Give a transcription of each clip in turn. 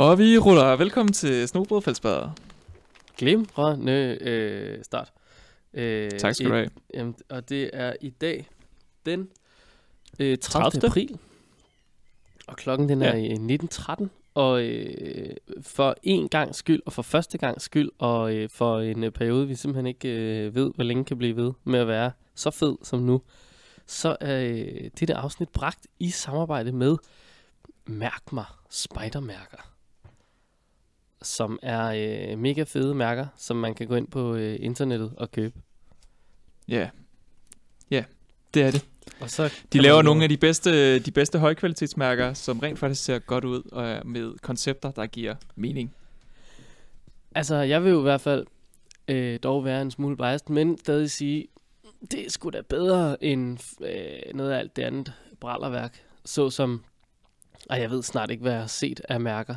Og vi ruller. Velkommen til Snobrødfældsbader. Glimrende øh, start. Øh, Tak skal du have. Jamen, og det er i dag den øh, 30. 30. april. Og klokken den er Ja. ja. 19.13. Og øh, for en gang skyld, og for første gang skyld, og øh, for en øh, periode, vi simpelthen ikke øh, ved, hvor længe kan blive ved med at være så fed som nu, så er øh, dette afsnit bragt i samarbejde med Mærk mig Spidermærker som er øh, mega fede mærker, som man kan gå ind på øh, internettet og købe. Ja. Ja, det er det. Og så De laver nogle af de bedste, de bedste højkvalitetsmærker, som rent faktisk ser godt ud, og er med koncepter, der giver mening. Altså, jeg vil jo i hvert fald øh, dog være en smule biased, men stadig sige, det er sgu da bedre end øh, noget af alt det andet brallerværk. Såsom, og jeg ved snart ikke, hvad jeg har set af mærker,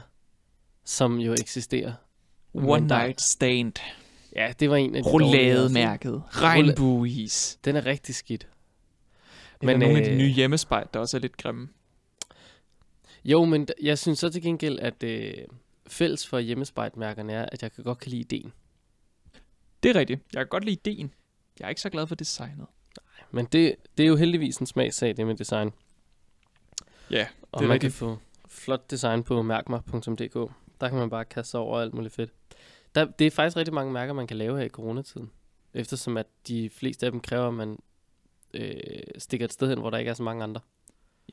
som jo eksisterer. One Night Stand. Ja, det var en af de? Roulademærket. Regnbueis. Den er rigtig skidt. Men Men, nogle af de øh, nye hjemmespejl, der også er lidt grimme. Jo, men jeg synes så til gengæld, at øh, fælles for hjemmespejtmærkerne er, at jeg kan godt kan lide ideen. Det er rigtigt. Jeg kan godt lide ideen. Jeg er ikke så glad for designet. Men det, det er jo heldigvis en smagssag, det med design. Ja, Og det er man kan rigtigt. få flot design på mærkmer.dk. Der kan man bare kaste sig over alt muligt fedt. Der, det er faktisk rigtig mange mærker, man kan lave her i coronatiden. Eftersom at de fleste af dem kræver, at man øh, stikker et sted hen, hvor der ikke er så mange andre.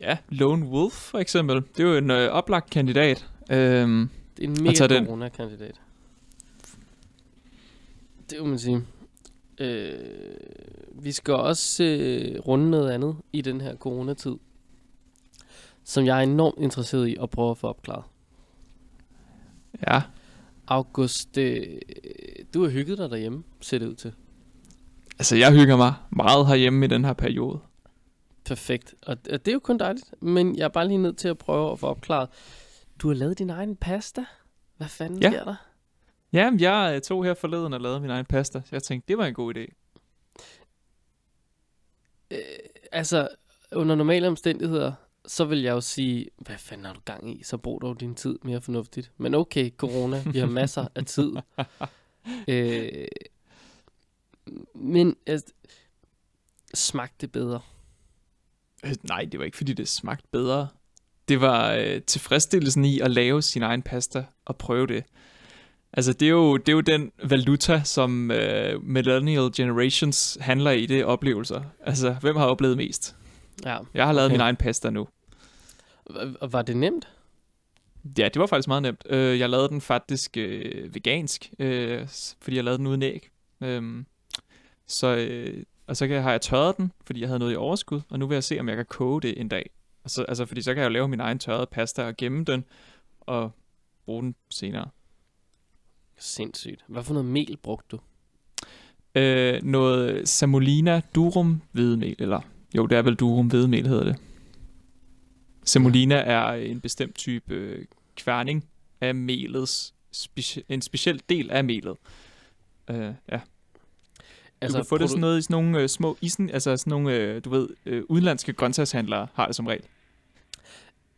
Ja, Lone Wolf for eksempel. Det er jo en øh, oplagt kandidat. Øhm, Det er en mega corona-kandidat. Det må man sige. Øh, vi skal også øh, runde noget andet i den her coronatid, som jeg er enormt interesseret i at prøve at få opklaret. Ja, August, øh, du har hygget dig derhjemme, ser det ud til. altså jeg hygger mig meget herhjemme i den her periode. Perfekt. Og det er jo kun dejligt, men jeg er bare lige nødt til at prøve at få opklaret. Du har lavet din egen pasta. Hvad fanden Ja. sker der? Ja, jeg øh, tog her forleden og lavede min egen pasta. Så jeg tænkte, det var en god idé. Øh, altså, under normale omstændigheder, så vil jeg jo sige, hvad fanden har du gang i? Så brug dog din tid mere fornuftigt. Men okay, corona, vi har masser af tid. Øh, men altså, smagte det bedre? Øh, nej, det var ikke fordi det smagte bedre. Det var øh, tilfredsstillelsen i at lave sin egen pasta og prøve det. Altså det er jo, det er jo den valuta, som øh, millennial generations handler i, det er oplevelser. Altså, hvem har oplevet mest? Ja. Jeg har lavet Okay. min egen pasta nu. H- Var det nemt? Ja, det var faktisk meget nemt. Øh, jeg lavede den faktisk øh, vegansk, øh, fordi jeg lavede den uden æg. Øhm, så, øh, og så kan, har jeg tørret den, fordi jeg havde noget i overskud, og nu vil jeg se, om jeg kan koge det en dag. Og så, altså, fordi så kan jeg jo lave min egen tørrede pasta og gemme den, og bruge den senere. Sindssygt. Hvad for noget mel brugte du? Øh, noget semolina durum hvedemel, eller jo, det er vel durum hvedemel, hedder det. Semolina er en bestemt type øh, kværning af melets, speci- en speciel del af melet. Øh, ja. Altså, du kan få det produ- sådan noget i sådan nogle øh, små isen, altså sådan nogle, øh, du ved, øh, udenlandske grøntsagshandlere har det som regel.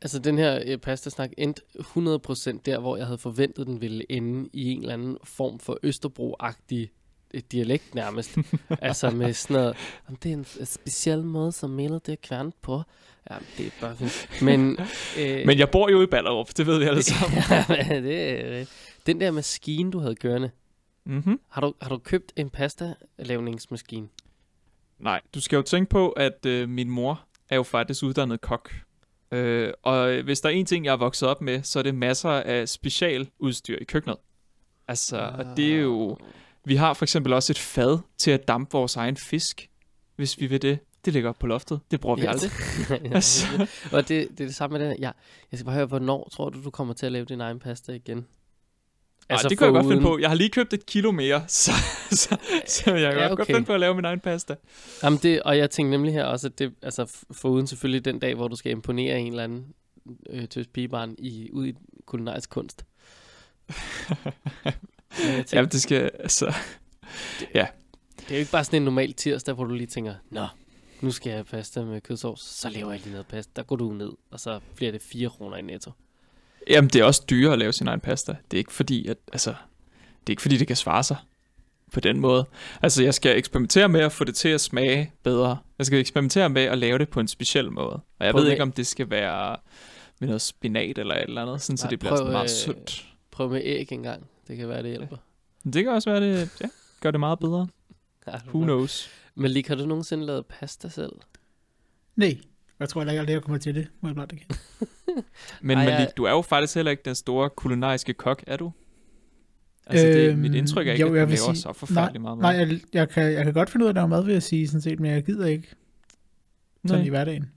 Altså den her øh, pastasnak endte 100% der, hvor jeg havde forventet, den ville ende i en eller anden form for Østerbro-agtig øh, dialekt nærmest. altså med sådan noget, "Jamen, det er en s- speciel måde, som melet det er kværnet på. Ja, det er bare. Men, øh, Men jeg bor jo i Ballerup, det ved vi alle sammen. ja, det, er- den der maskine, du havde kørende, mm-hmm. har du, har du købt en pasta-lavningsmaskine? Nej, du skal jo tænke på, at øh, min mor er jo faktisk uddannet kok. Øh, og hvis der er en ting, jeg er vokset op med, så er det masser af specialudstyr i køkkenet. Altså, og det er jo... Vi har for eksempel også et fad til at dampe vores egen fisk, hvis vi vil det. Det ligger op på loftet. Det bruger vi Ja, aldrig. det, Altså. og det, det er det samme med den her. Ja, jeg skal bare høre, hvornår tror du, du kommer til at lave din egen pasta igen? Altså, det kan jeg godt finde på. Jeg har lige købt et kilo mere, så, så, så jeg kan Ja, godt okay. finde på at lave min egen pasta. Jamen det, og jeg tænkte nemlig her også, at det, altså foruden selvfølgelig den dag, hvor du skal imponere en eller anden øh, tøs pigebarn i, ud i kulinarisk kunst. Ja, det skal... Altså, Det er jo ikke bare sådan en normal tirsdag, hvor du lige tænker, Nå, nu skal jeg have pasta med kødsovs, så laver jeg lige noget pasta. Der går du ned, og så bliver det 4 kroner i netto. Jamen, det er også dyrere at lave sin egen pasta. Det er ikke fordi, at, altså, det er ikke fordi, det kan svare sig på den måde. Altså, jeg skal eksperimentere med at få det til at smage bedre. Jeg skal eksperimentere med at lave det på en speciel måde. Og jeg Prøv ved med- ikke, om det skal være med noget spinat eller et eller andet, sådan så Nej, det bliver prøv, sådan meget øh, sundt. Prøv med æg engang. Det kan være, det hjælper. Det kan også være, det ja, gør det meget bedre. Ja, Who knows? Men lige, har du nogensinde lavet pasta selv? Nej, jeg tror heller ikke aldrig, jeg kommer til det, må jeg blot ikke. Men Ej, Malik, jeg- du er jo faktisk heller ikke den store kulinariske kok, er du? Altså, det, Øhm, mit indtryk er ikke, jo, at du jeg laver vil sige- så forfærdeligt meget mad. Nej, jeg, jeg, kan, jeg kan godt finde ud af at lave mad, vil jeg sige, sådan set, men jeg gider ikke sådan Nej. i hverdagen.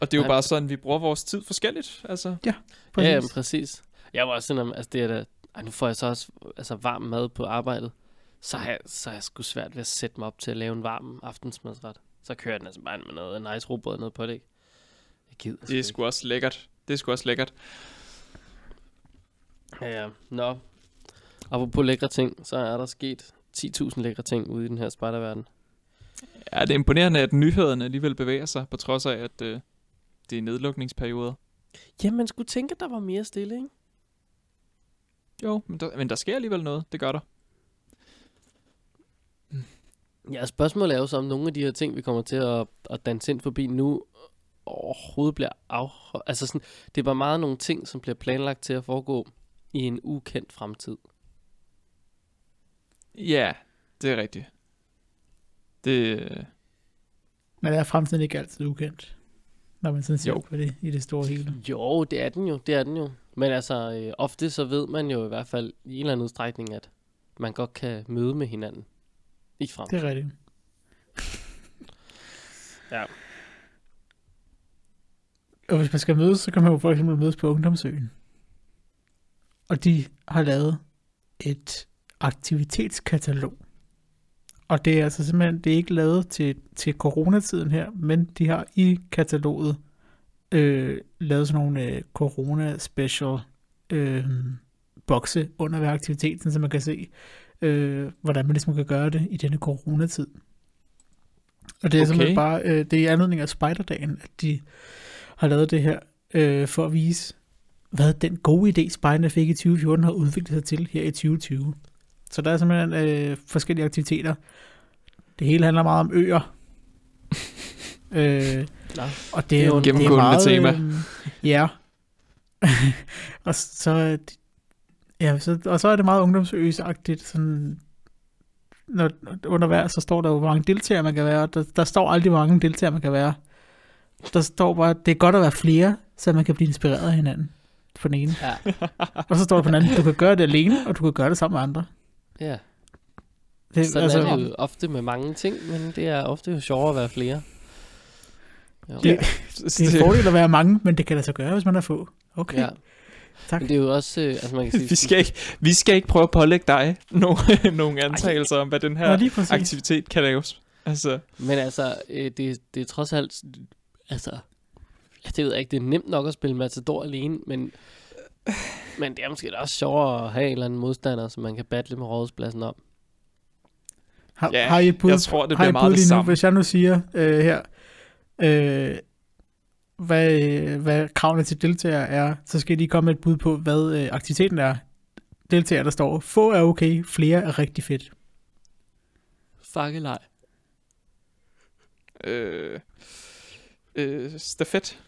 Og det er jo Nej. bare sådan, vi bruger vores tid forskelligt. Altså, Ja, Præcis. ja, præcis. Jeg var også sådan, om- altså det er da, ej, nu får jeg så også altså, varm mad på arbejdet. Så har, jeg, så har jeg sgu svært ved at sætte mig op til at lave en varm aftensmadsret. Så kører jeg den altså bare med noget nice robrød ned på det, ikke? Jeg gider sgu det er sgu også lækkert. Det er sgu også lækkert. Ja, ja. Nå. Apropos lækre ting, så er der sket 10.000 lækre ting ude i den her spejderverden. Ja, det er imponerende, at nyhederne alligevel bevæger sig, på trods af, at øh, det er nedlukningsperioder. Ja, man skulle tænke, at der var mere stille, ikke? Jo, men der, men der sker alligevel noget. Det gør der. Ja, spørgsmålet er jo så, om nogle af de her ting, vi kommer til at, at danse ind forbi nu, overhovedet bliver afholdt. Altså sådan, det er bare meget nogle ting, som bliver planlagt til at foregå i en ukendt fremtid. Ja, det er rigtigt. Det, øh, Men er fremtiden ikke altid ukendt, når man sådan ser Jo. på det i det store hele. Jo, det er den jo, det er den jo. Men altså, øh, ofte så ved man jo i hvert fald i en eller anden udstrækning, at man godt kan møde med hinanden i fremtiden. Det er rigtigt. Ja. Og hvis man skal mødes, så kan man jo for eksempel mødes på Ungdomsøen. Og de har lavet et aktivitetskatalog. Og det er altså simpelthen, det er ikke lavet til, til coronatiden her, men de har i kataloget øh, lavet sådan nogle øh, corona-special øh, bokse under hver aktivitet, sådan så man kan se, øh, hvordan man ligesom kan gøre det i denne coronatid. Og det er okay. Simpelthen bare, øh, det er i anledning af Spiderdagen, at de har lavet det her, øh, for at vise, hvad den gode idé, spejderne fik i 2014, har udviklet sig til her i 2020. Så der er simpelthen øh, forskellige aktiviteter. Det hele handler meget om øer. øh, og det Det er jo det er gennemgående meget, tema. Øh, ja. og så, det- ja, så, og så er det meget ungdomsøsagtigt, sådan, når, under hver, så står der jo, hvor mange deltagere man kan være, der, der står aldrig, hvor mange deltagere man kan være. Der står bare, det er godt at være flere, så man kan blive inspireret af hinanden, på den ene. Ja, Og så står der på den anden, du kan gøre det alene, og du kan gøre det sammen med andre. Ja. Det, Sådan altså, er det jo ofte med mange ting, men det er ofte jo sjovere at være flere. Jo. Det- det er en fordel at være mange, men det kan lade sig gøre, hvis man er få. Okay, Ja. tak. Men det er jo også, øh, altså man kan sige, vi, skal ikke, vi skal ikke prøve at pålægge dig nogle, nogle antagelser om, hvad den Nå, her præcis. aktivitet kan laves. Altså, men altså, øh, det, det er trods alt, altså, det ved jeg ikke, det er nemt nok at spille Matador alene, men, men det er måske da også sjovere at have en eller anden modstander, som man kan battle med rådspladsen om. Har, Ja, har I et bud, jeg tror, det bliver et meget det lige nu, samme. hvis jeg nu siger øh, her, øh, hvad, hvad kravene til deltagere er, så skal de komme med et bud på, hvad øh, aktiviteten er. Deltagere, der står, få er okay, flere er rigtig fedt. Fakkelej. øh, øh, stafet.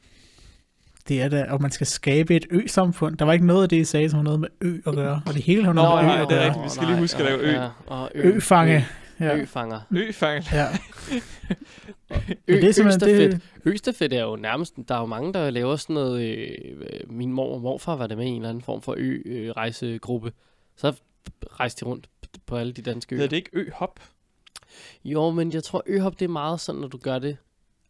Det er da, og man skal skabe et ø-samfund. Der var ikke noget af det, I sagde, som har noget med ø at gøre. Og det hele har Nå, noget med nej, ø at det er gøre. rigtigt. Vi skal lige huske at lave ø. Ja, og ø. Ø-fange. Ja. Ø, øfanger. Øfangel. ja. Ø, det er simpelthen østafet. det, Østafet er jo nærmest, der er jo mange, der laver sådan noget, øh, øh, min mor og morfar var der med i en eller anden form for ø-rejsegruppe. Så rejste de rundt på alle de danske øer. Hedder det ikke ø-hop? Jo, men jeg tror øhop, det er meget sådan, når du gør det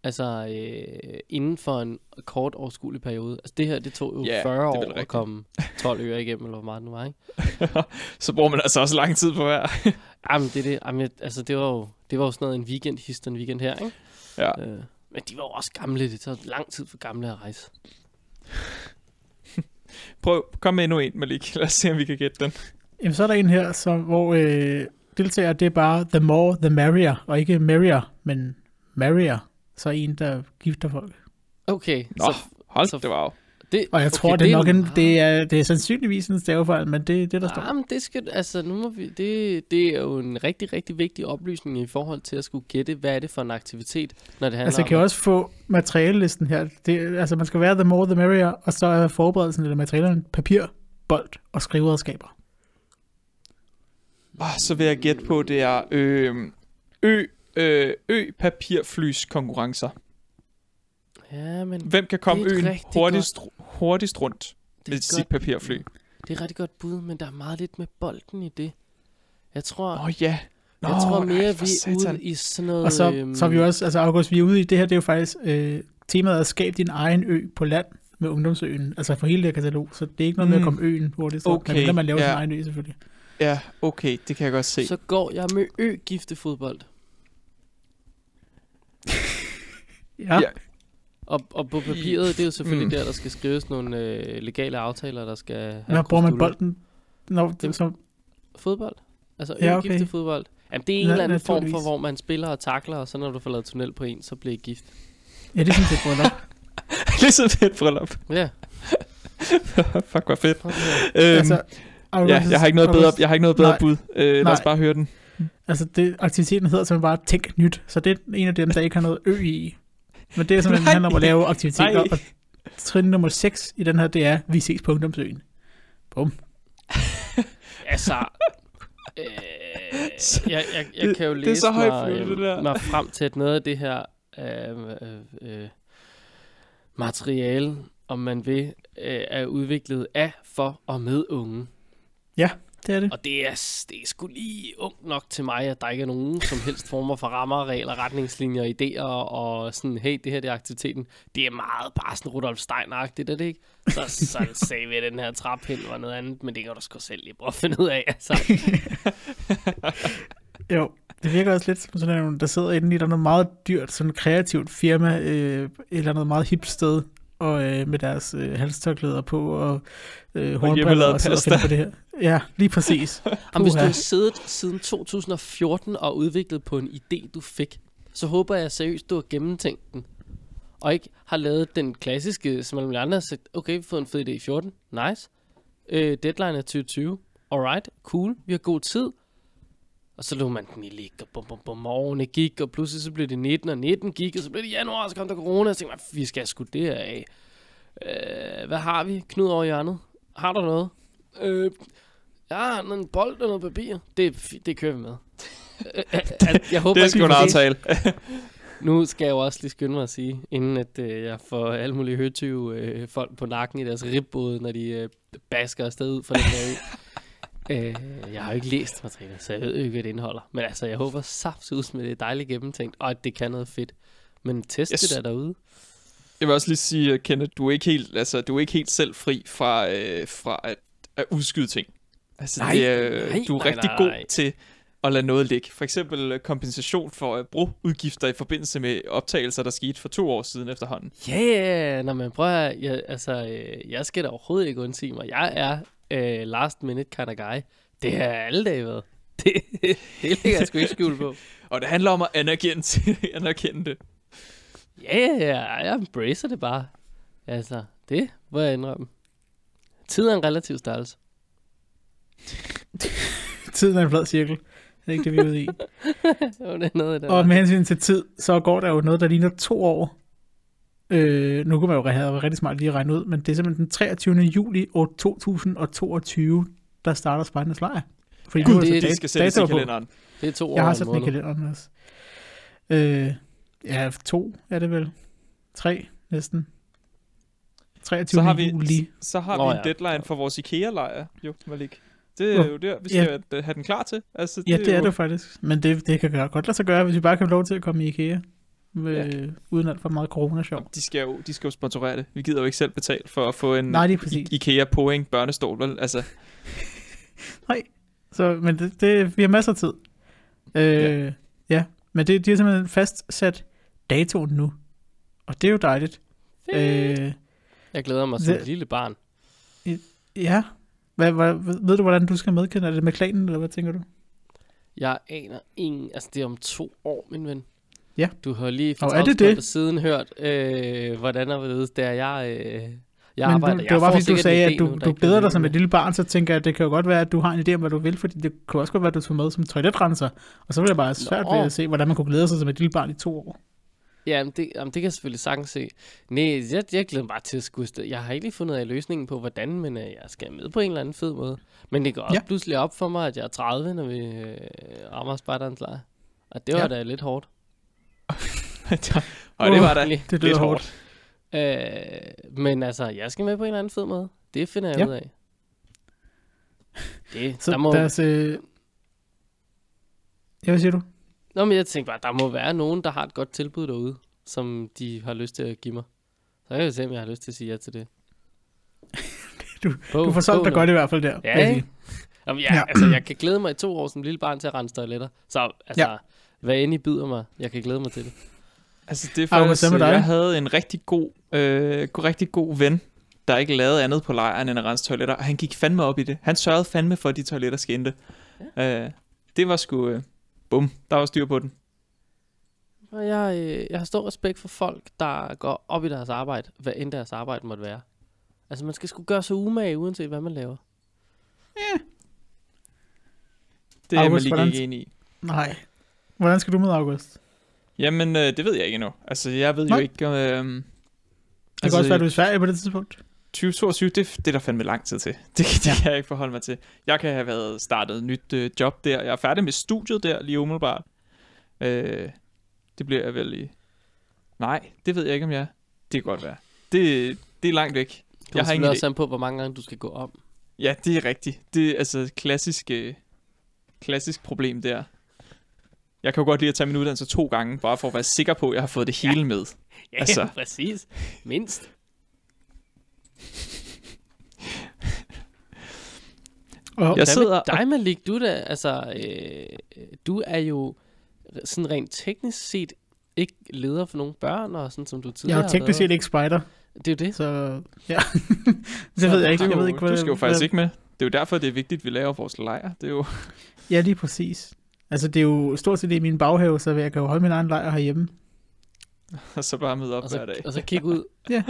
altså øh, inden for en kort overskuelig periode. Altså det her, det tog jo yeah, 40 det er vel år at rigtigt. komme 12 øer igennem, eller hvor meget nu var, ikke? Så bruger man altså også lang tid på hver. Jamen, det, det, jamen, altså, det var jo, det var jo sådan noget en weekend, en weekend her, ikke? Ja. Øh, men de var jo også gamle, det tager lang tid for gamle at rejse. Prøv, kom med endnu en, Malik. Lad os se, om vi kan gætte den. Jamen, så er der en her, som, hvor øh, deltager, det er bare the more, the merrier, og ikke merrier, men merrier. Så en, der gifter folk. Okay, Nå, så hold så- det var jo. Det, Og jeg okay, tror, det er nok en, det er, det er sandsynligvis en stavefejl, men det er det, der står. Ah, men det skal, altså nu må vi, det, det er jo en rigtig, rigtig vigtig oplysning i forhold til at skulle gætte, hvad er det for en aktivitet, når det handler Altså, jeg om... kan også få materialelisten her. Det, altså, man skal være the more the merrier, og så er forberedelsen eller materialerne papir, bold og skriveredskaber. Oh, så vil jeg gætte på, det er øh, ø, øh, ø papirflys konkurrencer. Ja, men Hvem kan komme øen hurtigst, hurtigst rundt med er, sit godt, papirfly? det er et rigtig godt bud, men der er meget lidt med bolden i det. Jeg tror, Åh oh, ja. Nå, jeg tror mere, ej, vi er ude i sådan noget... Og så, øhm, så er vi jo også, altså August, vi er ude i, det her det er jo faktisk, øh, temaet er skab din egen ø på land med ungdomsøen, altså for hele det her katalog, så det er ikke noget med at Mm. komme øen hurtigt, Okay, men man laver ja. sin egen ø selvfølgelig. Ja, okay, det kan jeg godt se. Så går jeg med ø-giftefodbold. Ja, Ja. Og, og på papiret, det er jo selvfølgelig Mm. der, der skal skrives nogle øh, legale aftaler, der skal have Når bruger man bolden? Når, Dem- så, Fodbold? Altså Ja, okay. okay. fodbold. Jamen, det er en Na- eller anden form for, hvor man spiller og takler, og så når du får lavet tunnel på en, så bliver I gift. ja, det er sådan set bryllup. ligesom et bryllup. Ja. Fuck, hvor fedt. Okay. Øhm, altså, ja, jeg har ikke noget bedre, jeg har ikke noget bedre Nej. bud. Øh, lad os Nej. bare høre den. Altså, det, aktiviteten hedder simpelthen bare Tænk Nyt, så det er en af dem, der ikke har noget ø i. Men det er Nej. handler om at lave aktiviteter, Nej. og trin nummer 6 i den her, det er, vi ses på ungdomsøen. Bum. Altså, øh, jeg, jeg, jeg kan jo det er læse så mig, højflyvende, det der. øh, mig frem til, at noget af det her øh, øh, øh, materiale, om man vil, øh, er udviklet af, for og med unge. Det er det. Og det er, det er sgu lige ungt nok til mig, at der ikke er nogen som helst former for rammer, regler, retningslinjer, idéer, og sådan, hey, det her det er aktiviteten. Det er meget bare sådan Rudolf Steiner-agtigt, er det ikke? Så, så sagde vi, at den her trappind var noget andet, men det kan du sgu selv lige prøve at finde ud af, altså. Jo, det virker også lidt som sådan nogle, der sidder inde i der er noget meget dyrt, sådan kreativt firma, øh, et eller andet meget hip sted, og øh, med deres øh, halstørklæder på, og øh, hornbriller, hjemmelavet og sidder og pasta. finder på det her. Ja, lige præcis. Om hvis du har siddet siden 2014 og udviklet på en idé, du fik, så håber jeg seriøst, du har gennemtænkt den. Og ikke har lavet den klassiske, som alle andre har sagt, okay, vi har fået en fed idé i 14, nice. Øh, deadline er 2020, alright, cool, vi har god tid. Og så lå man den i ligge, og bum, bum, bum, og årene gik, og pludselig så blev det 19, og 19 gik, og så blev det januar, og så kom der corona, og så tænkte man, vi skal sgu det her af. Øh, hvad har vi? Knud over hjørnet. Har du noget? Øh, jeg har en bold og noget papir. Det, det kører vi med. Altså, jeg håber Det er sgu en aftale. Nu skal jeg jo også lige skynde mig at sige, inden at øh, jeg får alle mulige høtyve øh, folk på nakken i deres ribbåde, når de øh, basker afsted ud fra den her ø. øh, jeg har jo ikke læst materialet, så jeg ved ikke, hvad det indeholder. Men altså, jeg håber saftsus med det er dejligt gennemtænkt, og at det kan noget fedt. Men test Yes. det der derude. Jeg vil også lige sige, uh, Kenneth, du er ikke helt, altså, du er ikke helt selv fri fra, øh, fra at, at udskyde ting. Altså, Nej, det er, nej, du er nej, rigtig nej, god nej. til at lade noget ligge. For eksempel øh, kompensation for uh, brugudgifter i forbindelse med optagelser, der skete for to år siden efterhånden. Ja, yeah, når man prøver jeg, altså, øh, jeg skal da overhovedet ikke undsige mig. Jeg er øh, last minute kind of guy. Det har jeg alle dage været. Det, det lægger jeg sgu ikke skjul på. Og det handler om at anerkende, anerkende det. Ja, ja, ja, jeg embracer det bare. Altså, det må jeg indrømme. Tid er en relativ størrelse. Tiden er en flad cirkel. Det er ikke det, vi er ude i. jo, det er noget, der Og med hensyn til tid, så går der jo noget, der ligner to år. Øh, nu kunne man jo have været rigtig smart lige at regne ud, men det er simpelthen den 23. juli år 2022, der starter Spartans lejr. Fordi Gud, nu er det- Det skal sættes i kalenderen. Det er to år Jeg har og en sat den i kalenderen også. Øh, ja, to er det vel. Tre næsten. 23. Så har vi, juli. så har Nå vi en ja. deadline for vores IKEA-lejr, jo, Malik. Det er jo der, vi Ja. skal ja. have den klar til. Altså, Ja, det er jo- det faktisk. Men det, det kan godt lade sig gøre, hvis vi bare kan få lov til at komme i IKEA. Med, Uden alt for meget corona-sjov. De skal, jo, de skal jo sponsorere det. Vi gider jo ikke selv betale for at få en Nej, det er. I- IKEA Poing børnestol, vel? Altså, Så, men det, det, vi har masser af tid. Øh, ja. ja. Men det, de har simpelthen fastsat datoen nu. Og det er jo dejligt. Øh, Jeg glæder mig som et lille barn. ja. Hvad, hvad, ved du, hvordan du skal medkende? Er det med klanen, eller hvad tænker du? Jeg aner ingen... Altså, det er om to år, min ven. Ja. Du har lige for er det det? siden hørt, øh, hvordan og hvorledes det er, jeg øh, Jeg Men arbejder, du, det var bare fordi, du sagde, at du, nu, du glæder dig som et lille barn, så tænker jeg, at det kan jo godt være, at du har en idé om, hvad du vil, fordi det kunne også godt være, at du tog med som toiletrenser. Og så ville jeg bare svært ved Nå. at se, hvordan man kunne glæde sig som et lille barn i to år. Ja, men det, jamen, det kan jeg selvfølgelig sagtens se. Nej, jeg, jeg glæder mig bare til at skulle afsted. Jeg har ikke lige fundet af løsningen på, hvordan, men øh, jeg skal med på en eller anden fed måde. Men det går også Ja. pludselig op for mig, at jeg er 30, når vi øh, rammer spejderens lejr. Og det var Ja. da lidt hårdt. og det var da Lige. Det lidt hårdt. hårdt. Øh, men altså, jeg skal med på en eller anden fed måde. Det finder jeg Ja. ud af. Det, Så der må, deres... Øh... Ja, hvad siger du? Nå, men jeg tænkte bare, der må være nogen, der har et godt tilbud derude, som de har lyst til at give mig. Så jeg vil se, om jeg har lyst til at sige ja til det. Du- På- Du får solgt dig godt i hvert fald der. jeg Ja, ikke? Jamen, ja, Ja. Altså, jeg kan glæde mig i to år som lille barn til at rense toiletter. Så altså, Ja. hvad end I byder mig, jeg kan glæde mig til det. Altså, det er faktisk, med dig? jeg havde en rigtig god, øh, rigtig god ven, der ikke lavede andet på lejren end at rense toiletter, og han gik fandme op i det. Han sørgede fandme for, at de toiletter skændte. Ja. Øh, det var sgu, øh, bum, der var styr på den. Og jeg, øh, jeg har stor respekt for folk, der går op i deres arbejde, hvad end deres arbejde måtte være. Altså, man skal sgu gøre sig umage, uanset hvad man laver. Det er jeg August, lige hvordan- ikke enig i. Nej. Hvordan skal du med, August? Jamen, øh, det ved jeg ikke endnu. Altså, jeg ved Nej. jo ikke... Øh, Det altså, kan også være, at du er i Sverige på det tidspunkt. 2022, det, det er der fandme lang tid til. Det, det kan jeg ikke forholde mig til. Jeg kan have været startet et nyt øh, job der. Jeg er færdig med studiet der lige umiddelbart. Øh, det bliver jeg vel i... Nej, det ved jeg ikke, om jeg. Det kan godt være. Det, det er langt væk. Det Jeg har ingen også på, hvor mange gange du skal gå om. Ja, det er rigtigt. Det er altså klassisk, øh, klassisk problem der. Jeg kan jo godt lide at tage min uddannelse to gange, bare for at være sikker på, at jeg har fået det hele med. Ja, altså. præcis. Mindst. Og Jeg Hvad sidder dig, Malik? Du, er da, altså, øh, du er jo sådan rent teknisk set ikke leder for nogle børn, og sådan som du jeg tidligere er jo teknisk har set ikke spider. Det er jo det. så ja. det ved jeg ikke. Jeg ved ikke, du skal jo faktisk hvad- ikke med. Det er jo derfor, det er vigtigt, at vi laver vores lejr. Det er jo... Ja, lige præcis. Altså, det er jo stort set i min baghave, så jeg kan jo holde min egen lejr herhjemme. Og så bare møde op Og hver så, dag. og så kigge ud. Ja.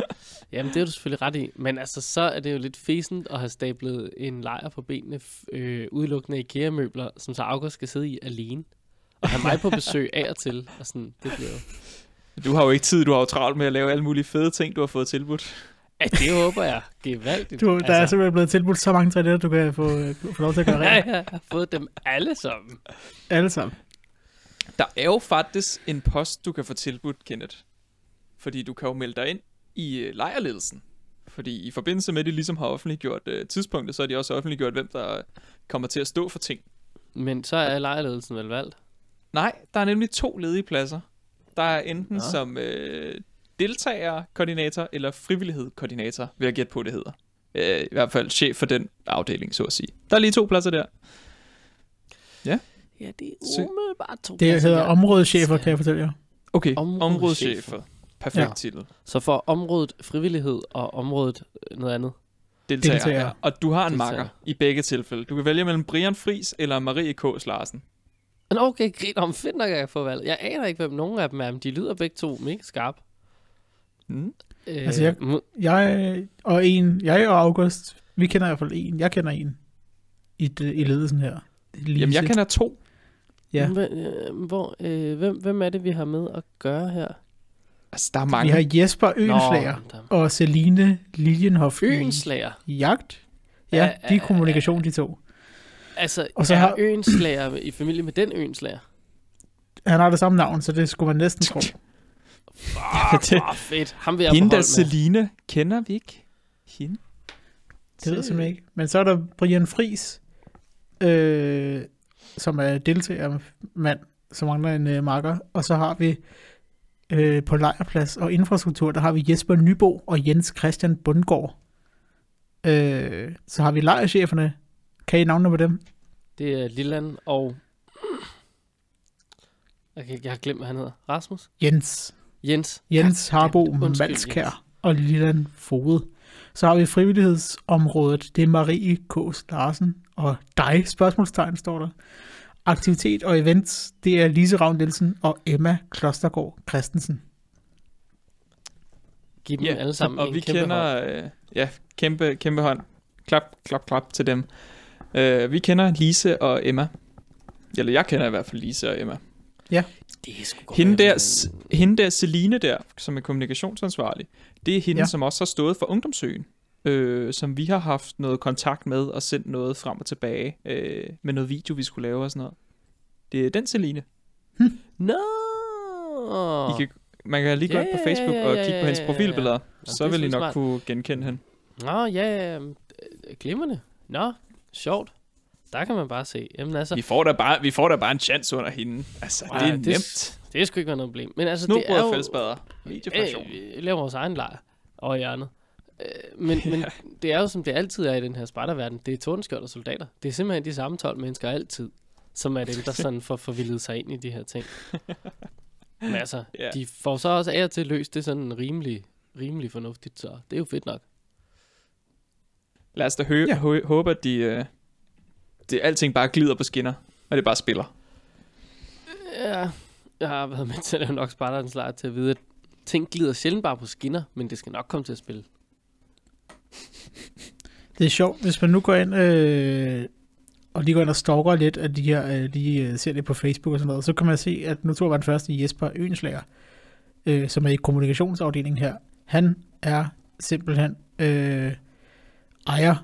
Jamen, det er du selvfølgelig ret i. Men altså, så er det jo lidt fæsent at have stablet en lejr på benene, øh, udelukkende IKEA-møbler, som så August skal sidde i alene. Og have mig på besøg af og til. Og sådan, det bliver jo... Du har jo ikke tid, du har jo travlt med at lave alle mulige fede ting, du har fået tilbudt. Ja, det håber jeg. Gevaldigt. Du, der er simpelthen blevet tilbudt så mange toiletter, du kan få, øh, få lov til at gøre Ja, rent. jeg har fået dem alle sammen. Alle sammen. Der er jo faktisk en post, du kan få tilbudt, Kenneth. Fordi du kan jo melde dig ind i øh, lejrledelsen. Fordi i forbindelse med, at de ligesom har offentliggjort øh, tidspunktet, så har de også offentliggjort, hvem der kommer til at stå for ting. Men så er lejrledelsen vel valgt. Nej, der er nemlig to ledige pladser. Der er enten Nå. som øh, deltagerkoordinator eller frivillighed-koordinator, vil jeg gætte på, det hedder. Øh, I hvert fald chef for den afdeling, så at sige. Der er lige to pladser der. Ja, det er umiddelbart to Det pladser, hedder jeg områdeschefer, kan jeg fortælle jer. Okay, Områdeschefer. områdeschefer. Perfekt Ja. titel. Så for området frivillighed og området øh, noget andet. Deltager. Deltager. Ja. Og du har en Deltager. makker i begge tilfælde. Du kan vælge mellem Brian Fris eller Marie K. Larsen. Men okay, grin om fedt nok, at jeg får valgt. Jeg aner ikke, hvem nogen af dem er, men de lyder begge to mega skarp. Mm. Øh, Altså, jeg- Jeg og en, jeg og August, vi kender i hvert fald en. Jeg kender en i, det, i ledelsen her. Lise. Jamen, jeg kender to. Ja. Hvem, øh, hvor, øh, hvem, hvem er det, vi har med at gøre her? Altså, der er Vi mange. har Jesper Øenslager Nå, der- og Celine Lilienhoff i Øenslager. jagt. Ja, Ja, de er kommunikation, de to. Altså, Og så er har- Øenslager i familie med den Øenslager? Han har det samme navn, så det skulle man næsten tro. Fuck, det- hvor fedt. Ham vil jeg Hende der. Celine, kender vi ikke? Hende? Det ved jeg simpelthen ikke. Men så er der Brian Fris, øh, som er deltagermand, som mangler en øh, marker. Og så har vi øh, på lejrplads og infrastruktur, der har vi Jesper Nybo og Jens Christian Bundgaard. Øh, så har vi lejrcheferne. Kan I navne på dem? Det er Lilland og... Okay, jeg har glemt, hvad han hedder. Rasmus? Jens. Jens. Jens Harbo. Malskær og Lilland Fode. Så har vi frivillighedsområdet. Det er Marie K. Larsen og dig, spørgsmålstegn står der. Aktivitet og events, det er Lise Ravn Nielsen og Emma Klostergaard Christensen. give dem Ja, alle sammen og en vi kæmpe hånd. kender, øh, ja, kæmpe, kæmpe hånd. Klap, klap, klap til dem. Øh, vi kender Lise og Emma. Eller jeg kender i hvert fald Lise og Emma. Det er sgu godt Hende der, hende der Celine der, som er kommunikationsansvarlig, det er hende, ja. Som også har stået for Ungdomsøen. Øh, som vi har haft noget kontakt med og sendt noget frem og tilbage øh, med noget video, vi skulle lave og sådan noget. Det er den Celine. Nå! I kan, man kan lige gå ind på Facebook ja, og ja, kigge på ja, hendes profilbilleder. det Så er vil I nok smart. kunne genkende hende. Nå, ja, ja, øh, glimrende. Nå, sjovt. Der kan man bare se. Jamen altså, Vi får da bare, vi får da bare en chance under hende. Altså, Ej, det er det- nemt. Det skal ikke være noget problem. Men altså, det Snobrød er og jo... fællesbader. Videofraktion. Øh, vi laver vores egen lejr over hjørnet. Øh, men, men det er jo, som det altid er i den her spejderverden. Det er tordenskjold og soldater. Det er simpelthen de samme 12 mennesker altid, som er dem, der sådan får forvildet sig ind i de her ting. Men altså, Ja. de får så også af og til løst det sådan rimelig, rimelig fornuftigt, så det er jo fedt nok. Lad os da hø- Ja. hø- håbe, at de, øh, det, alting bare glider på skinner, og det bare spiller. Ja, jeg har været med til at lave nok Spartans lejr til at vide, at ting glider sjældent bare på skinner, men det skal nok komme til at spille. Det er sjovt, hvis man nu går ind øh, og lige går ind og stalker lidt af de her, øh, lige øh, ser det på Facebook og sådan noget, så kan man se, at nu tror jeg var den første Jesper Øenslager, øh, som er i kommunikationsafdelingen her. Han er simpelthen øh, ejer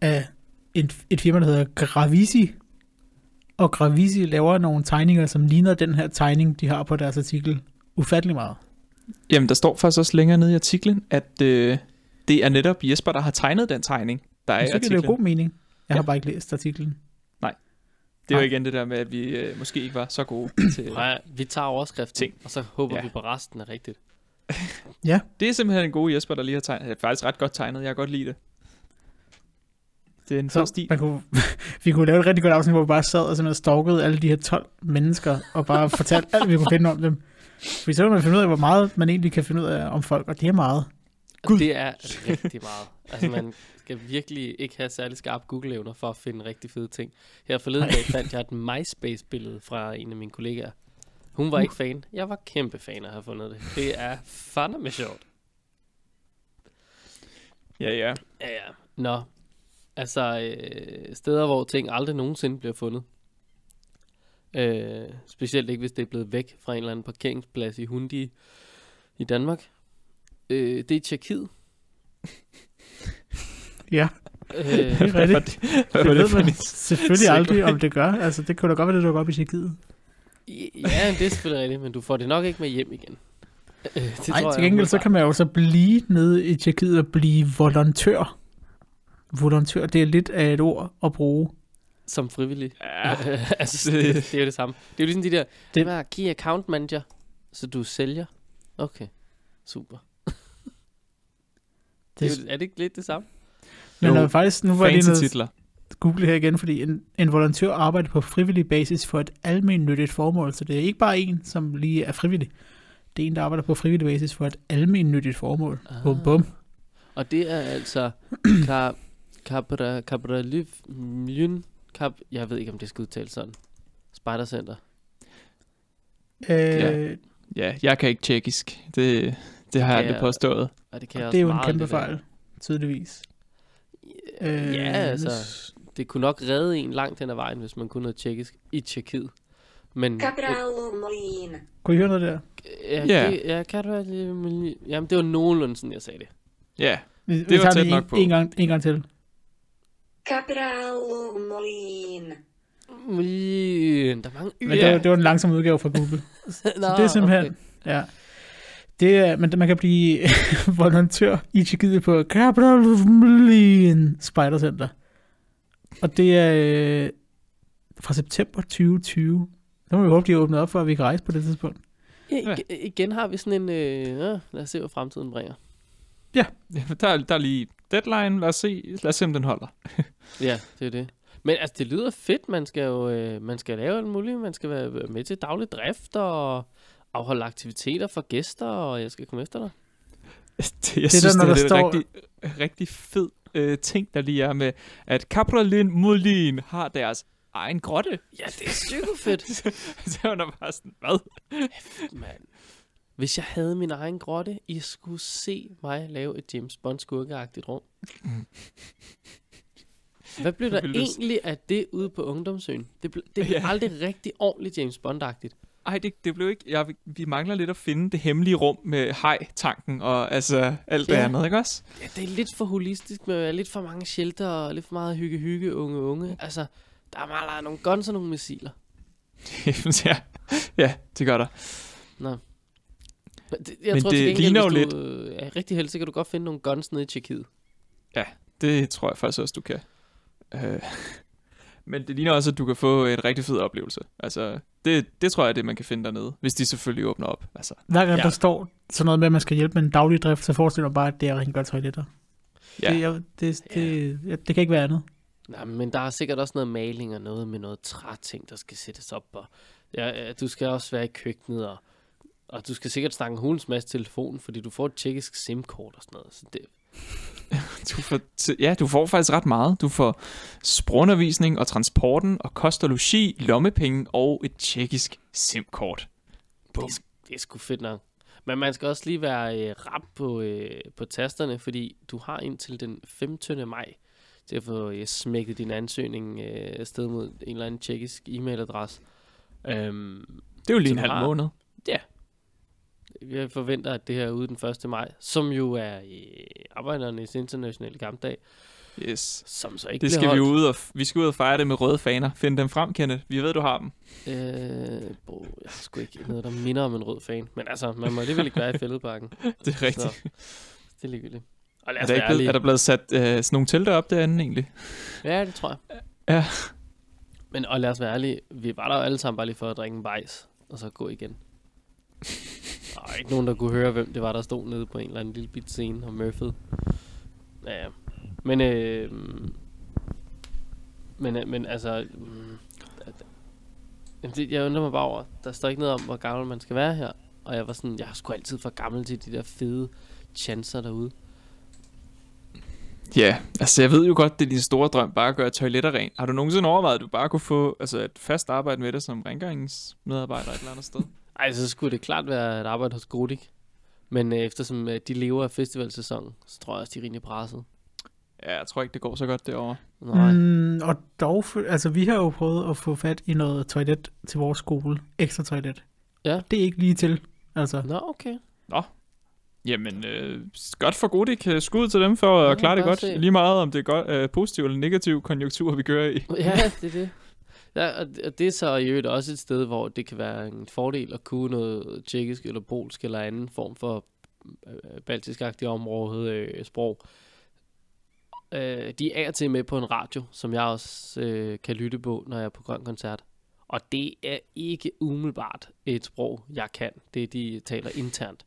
af en, et firma, der hedder Gravisi, og Gravisi laver nogle tegninger, som ligner den her tegning, de har på deres artikel. Ufattelig meget. Jamen, der står faktisk også længere nede i artiklen, at øh, det er netop Jesper, der har tegnet den tegning, der er i synes, det er artiklen. god mening. Jeg Ja. har bare ikke læst artiklen. Det er jo Nej. igen det der med, at vi øh, måske ikke var så gode til... Nej, vi tager overskriften, Ting. og så håber Ja. vi på resten er rigtigt. Det er simpelthen en god Jesper, der lige har tegnet. Det er faktisk ret godt tegnet. Jeg kan godt lide det. Det er en fed Så stil. man kunne, vi kunne lave et rigtig godt afsnit, hvor vi bare sad og simpelthen stalkede alle de her 12 mennesker, og bare fortalte alt, vi kunne finde om dem. For så kan man finde ud af, hvor meget man egentlig kan finde ud af om folk, og det er meget. Gud. Det er rigtig meget. Altså, man skal virkelig ikke have særlig skarpe Google-evner for at finde rigtig fede ting. Her forleden dag fandt jeg et MySpace-billede fra en af mine kollegaer. Hun var ikke fan. Jeg var kæmpe fan af at have fundet det. Det er fandme sjovt. Ja, ja. Ja, ja. Nå. Altså, øh, steder, hvor ting aldrig nogensinde bliver fundet. Øh, specielt ikke, hvis det er blevet væk fra en eller anden parkeringsplads i Hundi i Danmark. Øh, det er Tjekkiet. Ja, Øh, det er rigtigt. det, hvad Det ved man selvfølgelig aldrig, om det gør. Altså, det kunne da godt være, det dukker op i Tjekkiet. Ja, det er selvfølgelig rigtigt, men du får det nok ikke med hjem igen. Øh, det Nej, tror til jeg gengæld så kan man jo så blive nede i Tjekkiet og blive volontør. Volontør, det er lidt af et ord at bruge. Som frivillig. Ja, altså, det- det, det, er jo det samme. Det er jo ligesom de der, Det- det var key account manager, så du sælger. Okay, super. Det, er, jo, er det ikke lidt det samme? Men Jo, jo, faktisk, nu var fancy nede titler. google her igen, fordi en, en volontør arbejder på frivillig basis for et almennyttigt formål, så det er ikke bare en, som lige er frivillig. Det er en, der arbejder på frivillig basis for et almennyttigt formål. Ah. Bum, bum. Og det er altså Cap, Capra, Capra Lyn, Cap, jeg ved ikke, om det skal udtales sådan. Spejdercenter. Øh, Ja. Ja, jeg kan ikke tjekkisk. Det, det har jeg kan aldrig jeg- påstået. Og det kan jeg det er jo en kæmpe det fejl, tydeligvis. Ja, ja, altså, det kunne nok redde en langt hen ad vejen, hvis man kunne noget tjekkisk i Tjekkiet. Men Kapralumlin. Kunne I høre noget der? ja, Ja. det, ja, kan du. Jamen, det var nogenlunde sådan, jeg sagde det. Ja, Det vi var tæt det nok på. en, gang, en gang til. Kapralumlin. Men der er mange Men det, var, det var en langsom udgave fra Google. Så det er simpelthen... Ja. Det er, men man kan blive volontør i Tjekkiet på Kapralumlin Spider Center. Og det er øh, fra september 2020. Så må vi håbe, de er åbnet op for, at vi kan rejse på det tidspunkt. Ja, igen, har vi sådan en... Øh, ja, lad os se, hvad fremtiden bringer. Ja der, er- der er lige deadline. Lad os se, lad os se om den holder. Ja, det er det. Men altså, det lyder fedt. Man skal jo øh, man skal lave alt muligt. Man skal være med til daglig drift og afholde aktiviteter for gæster, og jeg skal komme efter dig. Det, jeg der, det synes, når det, der er en står- rigtig, rigtig fed øh, ting, der lige er med, at Capralin Molin har deres egen grotte. Ja, det er super fedt, så var der bare sådan, hvad? mand. Hvis jeg havde min egen grotte, I skulle se mig lave et James Bond skurkeagtigt rum. Hvad blev der egentlig af det ude på ungdomsøen? Det blev, det blev Ja. aldrig rigtig ordentligt James Bond-agtigt. Ej, det, det blev ikke... Jeg, vi mangler lidt at finde det hemmelige rum med hej-tanken og altså alt det Ja. andet, ikke også? Ja, det er lidt for holistisk med lidt for mange shelter og lidt for meget hygge-hygge unge unge. Altså, der er meget nogle guns og nogle missiler. ja. ja, det gør der. Men det, jeg Men tror det gengæld, ligner jo du øh, er rigtig heldig, så kan du godt finde nogle guns nede i Tjekkiet. Det tror jeg faktisk også, du kan. Øh. Men det ligner også, at du kan få en rigtig fed oplevelse. Altså, det, det tror jeg er det, man kan finde dernede. Hvis de selvfølgelig åbner op. Altså, Hver gang Ja. ja. der står sådan noget med, at man skal hjælpe med en daglig drift, så forestiller mig bare, at det er at rengøre toiletter. ja. Det, jeg, det, det, ja. det kan ikke være andet. Nej, men der er sikkert også noget maling og noget med noget træting, der skal sættes op. Og ja, ja, du skal også være i køkkenet, og, og du skal sikkert snakke en hulens masse telefon, fordi du får et tjekkisk SIM-kort og sådan noget. Så det, Du får, t- ja, du får faktisk ret meget. Du får sprogundervisning og transporten og kost og logi, lommepenge og et tjekkisk SIM-kort. det, er, det er sgu fedt nok. Men man skal også lige være øh, rap på, øh, på tasterne, fordi du har indtil den 15. maj til at få øh, smækket din ansøgning øh, afsted mod en eller anden tjekkisk e-mailadresse. Øhm, Det er jo lige en halv måned. Jeg forventer, at det her er ude den 1. maj, som jo er øh, arbejdernes internationale kampdag, Yes. som så ikke Det skal vi ud og, vi skal ud og fejre det med røde faner. Find dem frem, Kenneth. Vi ved, du har dem. Øh, bro, jeg har sgu ikke noget, der minder om en rød fan. Men altså, man må alligevel ikke være i fældeparken. Det er rigtigt. Så, det er ligegyldigt. Og lad Er os der, være ikke blevet, er der blevet sat øh, sådan nogle telte op derinde egentlig? Ja, det tror jeg. Ja. Men og lad os være ærlige, vi var der jo alle sammen bare lige for at drikke en bajs, og så gå igen. Der var ikke nogen, der kunne høre, hvem det var, der stod nede på en eller anden lille bit scene og murfede. Ja, ja. Men, øh, men, øh, men altså, jamen, det, jeg undrer mig bare over, der står ikke noget om, hvor gammel man skal være her. Og jeg var sådan, jeg er sgu altid for gammel til de der fede chancer derude. Ja, altså jeg ved jo godt, det er din store drøm, bare at gøre toiletter rent. Har du nogensinde overvejet, at du bare kunne få altså, et fast arbejde med det som rengøringsmedarbejder et eller andet sted? Ej, så skulle det klart være et arbejde hos Godik. Men øh, eftersom øh, de lever af festivalsæsonen, så tror jeg også, de er rimelig presset. Ja, jeg tror ikke, det går så godt derovre. Nej. Mm. Og dog, altså vi har jo prøvet at få fat i noget toilet til vores skole. Ekstra toilet. Ja. Det er ikke lige til. Altså, Nå, okay. Jamen, øh, godt for Godik. Øh, Skud til dem for at Ja, klare det godt. se. Lige meget om det er godt, øh, positiv eller negativ konjunktur, vi kører i. Ja, det er det. Ja, og det er så i øvrigt også et sted, hvor det kan være en fordel at kunne noget tjekkisk eller polsk eller anden form for øh, baltisk-agtig område øh, sprog. Øh, de er til med på en radio, som jeg også øh, kan lytte på, når jeg er på grøn koncert. Og det er ikke umiddelbart et sprog, jeg kan. Det de taler internt.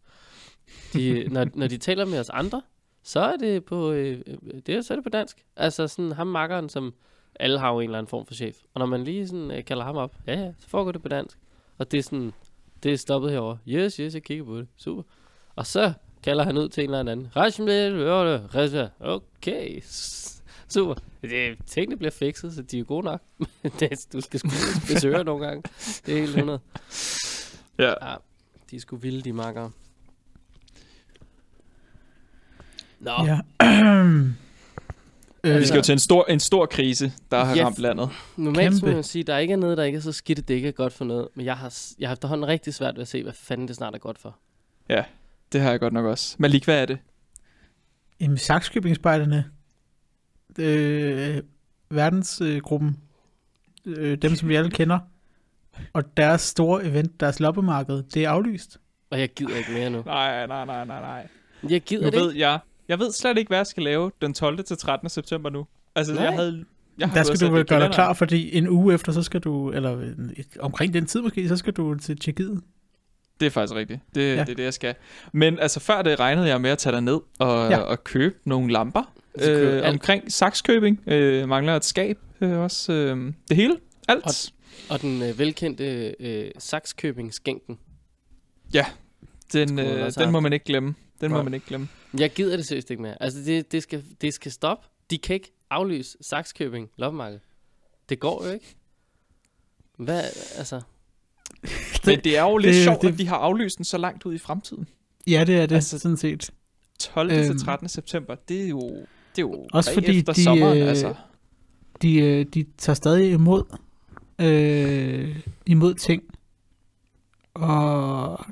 De, når, når de taler med os andre, så er det på, øh, øh, det, er- så er det på dansk. Altså sådan ham makkeren, som alle har jo en eller anden form for chef. Og når man lige sådan øh, kalder ham op, ja ja, så foregår det på dansk. Og det er sådan, det er stoppet herover. Yes, yes, jeg kigger på det. Super. Og så kalder han ud til en eller anden. Reza. Okay. Super. Det, tingene bliver fikset, så de er gode nok. det, du skal sgu besøge nogle gange. Det er helt 100. Ja. Ja, de er sgu vilde, de makker. Nå, ja. Vi øh, skal jo til en stor, en stor krise, der har Ja, ramt landet. Normalt så må Kæmpe. man sige, at der ikke er noget, der ikke er så skidt, at det ikke er godt for noget. Men jeg har, jeg har efterhånden rigtig svært ved at se, hvad fanden det snart er godt for. Det har jeg godt nok også. Malik, hvad er det? Jamen, Saxkøbing-spejderne, øh, verdensgruppen, øh, dem som vi alle kender, og deres store event, deres loppemarked, det er aflyst. Og jeg gider ikke mere nu. Nej, nej, nej, nej, nej. Jeg gider Nu det ved ikke. jeg, jeg ved slet ikke, hvad jeg skal lave den 12. til 13. september nu. Altså, Nej. jeg havde... Jeg har Der skal du vel gøre dig klar, fordi en uge efter, så skal du, eller et- omkring den tid måske, så skal du til Tjekkiet. Det er faktisk rigtigt. Det, ja. Ja. det er det, jeg skal. Men altså, før det regnede jeg med at tage ned og, ja. Ja. og købe nogle lamper. Øh, alt. omkring Saxkøbing. Øh, mangler et skab øh, også. Øh, det hele. Alt. Og- Og den øh, velkendte øh, Saxkøbing skænken. den, øh, den må man ikke glemme. Den må Nej. man ikke glemme. Jeg gider det seriøst ikke mere. Altså, det, det, skal, det skal stoppe. De kan ikke aflyse Saxkøbing loppemarked. Det går jo ikke. Hvad, altså... Men det er jo lidt det- det, sjovt, det- at de har aflyst den så langt ud i fremtiden. Ja, det er det, Altså, sådan set. 12. Øhm. til 13. september, det er jo, det er jo Også fordi efter de, sommeren, øh, altså. De, øh, de tager stadig imod, øh, imod ting. Og,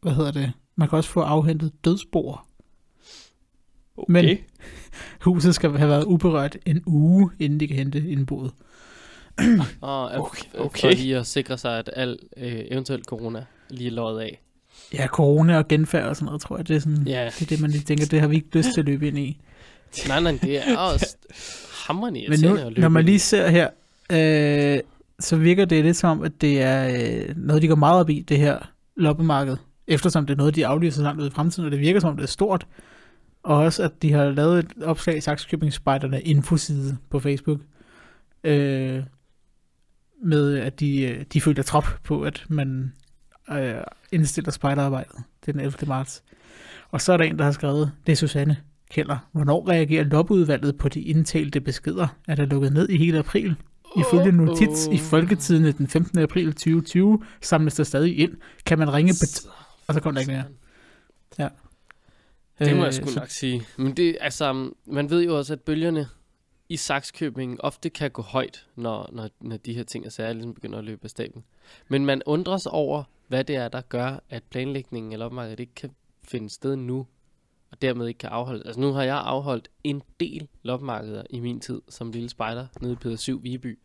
hvad hedder det? Man kan også få afhentet dødsboer. Okay. men- Huset skal have været uberørt en uge, inden de kan hente indboet. Og Okay, okay, for lige at sikre sig, at al øh, eventuelt corona lige er løjet af. Ja, corona og genfærd og sådan noget, tror jeg, det er, sådan, Ja, det, er det, man lige tænker, det har vi ikke lyst til at løbe ind i. nej, nej, det er også hammerende Men nu, at løbe når man lige ser her, øh, så virker det lidt som, at det er øh, noget, de går meget op i, det her loppemarked. Eftersom det er noget, de aflyser så langt ud i fremtiden, og det virker som, om det er stort. Og også, at de har lavet et opslag i Saxkøbing-spejderne infoside på Facebook. Øh, med, at de, øh, de følger trop på, at man øh, indstiller spejderarbejdet den 11. marts. Og så er der en, der har skrevet, det er Susanne Keller. Hvornår reagerer loppeudvalget på de indtalte beskeder? Er der lukket ned i hele april? Ifølge notits i Folketidene den 15. april 2020 samles der stadig ind. Kan man ringe på... Og så kommer der ikke mere. Det må Øh, jeg sgu så- nok sige. Men det, altså, man ved jo også, at bølgerne i Saxkøbing ofte kan gå højt, når, når, når de her ting og sager ligesom begynder at løbe af stablen. Men man undrer sig over, hvad det er, der gør, at planlægningen eller opmarkedet ikke kan finde sted nu, og dermed ikke kan afholde. Altså nu har jeg afholdt en del lopmarkeder i min tid som lille spejder nede i Peder 7 Viby.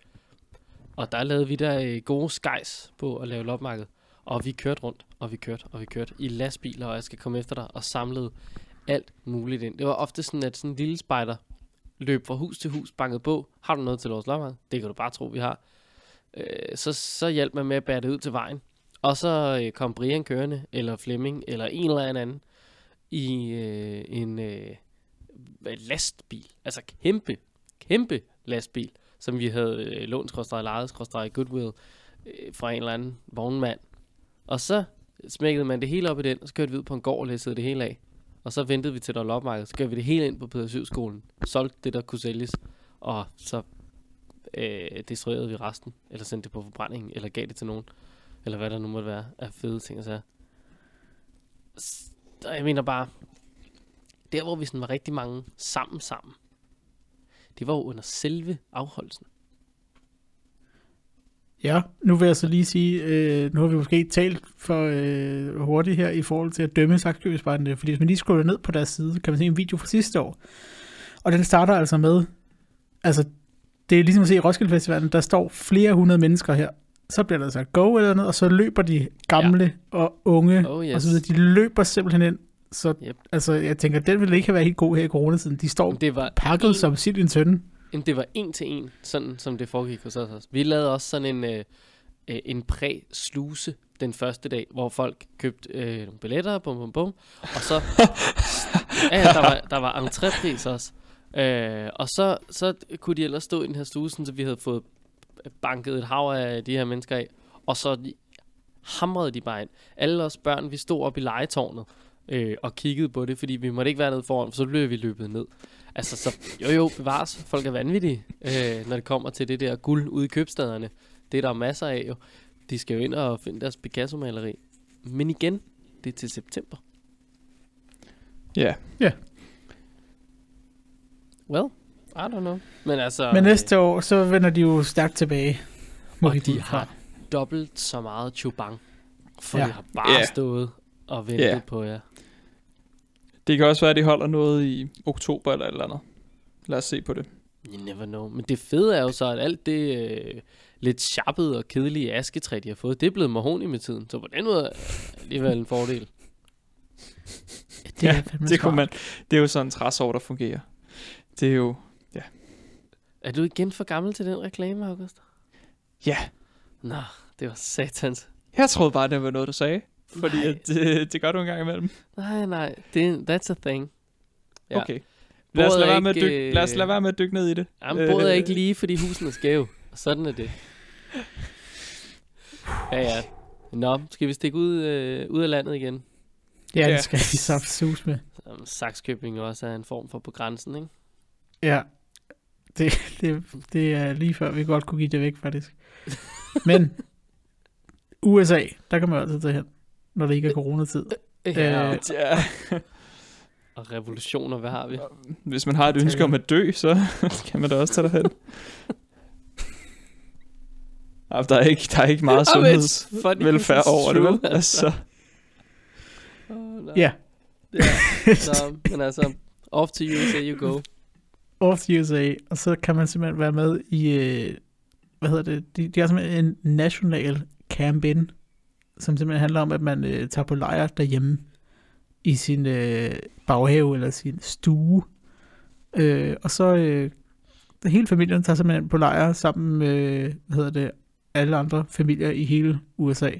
Og der lavede vi der øh, gode skejs på at lave lopmarked. Og vi kørte rundt, og vi kørte, og vi kørte i lastbiler, og jeg skal komme efter dig, og samlede alt muligt ind. Det var ofte sådan, at sådan en lille spejder løb fra hus til hus, bankede på. Har du noget til vores lopmarked? Det kan du bare tro, vi har. Øh, så, så hjalp man med at bære det ud til vejen. Og så øh, kom Brian kørende, eller Flemming, eller en eller anden i øh, en øh, lastbil. Altså kæmpe, kæmpe lastbil, som vi havde øh, lånt, skråstrej, lejet, skråstrej, goodwill, øh, fra en eller anden vognmand. Og så smækkede man det hele op i den, og så kørte vi ud på en gård og læssede det hele af. Og så ventede vi til der var lopmarked, så kørte vi det hele ind på Peder 7 skolen, solgte det, der kunne sælges, og så øh, destruerede vi resten, eller sendte det på forbrænding, eller gav det til nogen, eller hvad der nu måtte være af fede ting og sager. Og jeg mener bare, der hvor vi sådan var rigtig mange sammen sammen, det var jo under selve afholdelsen. Ja, nu vil jeg så lige sige, øh, nu har vi måske talt for øh, hurtigt her i forhold til at dømme Saxkøbespejderne, fordi hvis man lige scroller ned på deres side, kan man se en video fra sidste år. Og den starter altså med, altså det er ligesom at se i Roskilde Festivalen, der står flere hundrede mennesker her. Så bliver der så go eller noget, og så løber de gamle ja. og unge Oh yes. og så videre. De løber simpelthen ind. Så Yep. altså, jeg tænker, den ville ikke have været helt god her i coronatiden. De står det var pakket en- som i en tønde. Jamen, det var en til en, sådan som det foregik hos os. Vi lavede også sådan en, øh, øh, en præ-sluse den første dag, hvor folk købte øh, nogle billetter, bum, bum, bum, og så, ja, der var, der var entrépris også. Øh, og så, så kunne de ellers stå i den her stue, så vi havde fået banket et hav af de her mennesker af, og så de- hamrede de bare ind. Alle os børn, vi stod op i legetårnet øh, og kiggede på det, fordi vi måtte ikke være nede foran, for så blev vi løbet ned. Altså, så jo jo, bevares. Folk er vanvittige, øh, når det kommer til det der guld ude i købstederne. Det er der masser af jo. De skal jo ind og finde deres Picasso-maleri. Men igen, det er til september. Ja. Well, I don't know. Men altså, Men næste år, så vender de jo stærkt tilbage. må Og vi de fra. har dobbelt så meget chubang. For Ja. ja. det har bare Ja. yeah. stået og ventet Ja. yeah. på jer. Det kan også være, at de holder noget i oktober eller et eller andet. Lad os se på det. You never know. Men det fede er jo så, at alt det øh, lidt sjappede og kedelige asketræ, de har fået, det er blevet mahoni med tiden. Så på den måde er det alligevel en fordel. Det, Ja, er fandme Det, kunne smart. man, det er jo sådan en træsår, der fungerer. Det er jo... Er du igen for gammel til den reklame, August? Ja, Nå, det var satans. jeg troede bare, det var noget, du sagde. Fordi Nej. at, det, det gør du en gang imellem. Nej, nej, det, that's a thing. Ja. Okay. Lad os, lade er være med at ikke, dykke, lad os lade øh, være med at dykke ned i det. Jamen, bordet er ikke lige, fordi husen er skæve. Og sådan er det. Ja, ja. Nå, skal vi stikke ud, øh, ud af landet igen? Ja, Ja. det skal vi så sus med. Som Saxkøbing også er en form for på grænsen, ikke? Ja, det, det, det er lige før, vi godt kunne give det væk, faktisk. Men USA, der kan man altid tage hen, når det ikke er coronatid. Ja, Øh, og, Ja, og revolutioner, hvad har vi? hvis man har et ønske om at dø, så kan man da også tage derhen. Ja, der, er ikke, der er ikke meget sundhedsvelfærd over det, vel? Altså, Åh, nej. Ja, ja. Så, men altså, off to USA you go. off to USA, og så kan man simpelthen være med i, øh, hvad hedder det, de, de har simpelthen en national camp-in, som simpelthen handler om, at man øh, tager på lejr derhjemme i sin øh, baghave eller sin stue. Øh, og så øh, hele familien tager simpelthen på lejr sammen med, hvad hedder det, alle andre familier i hele USA.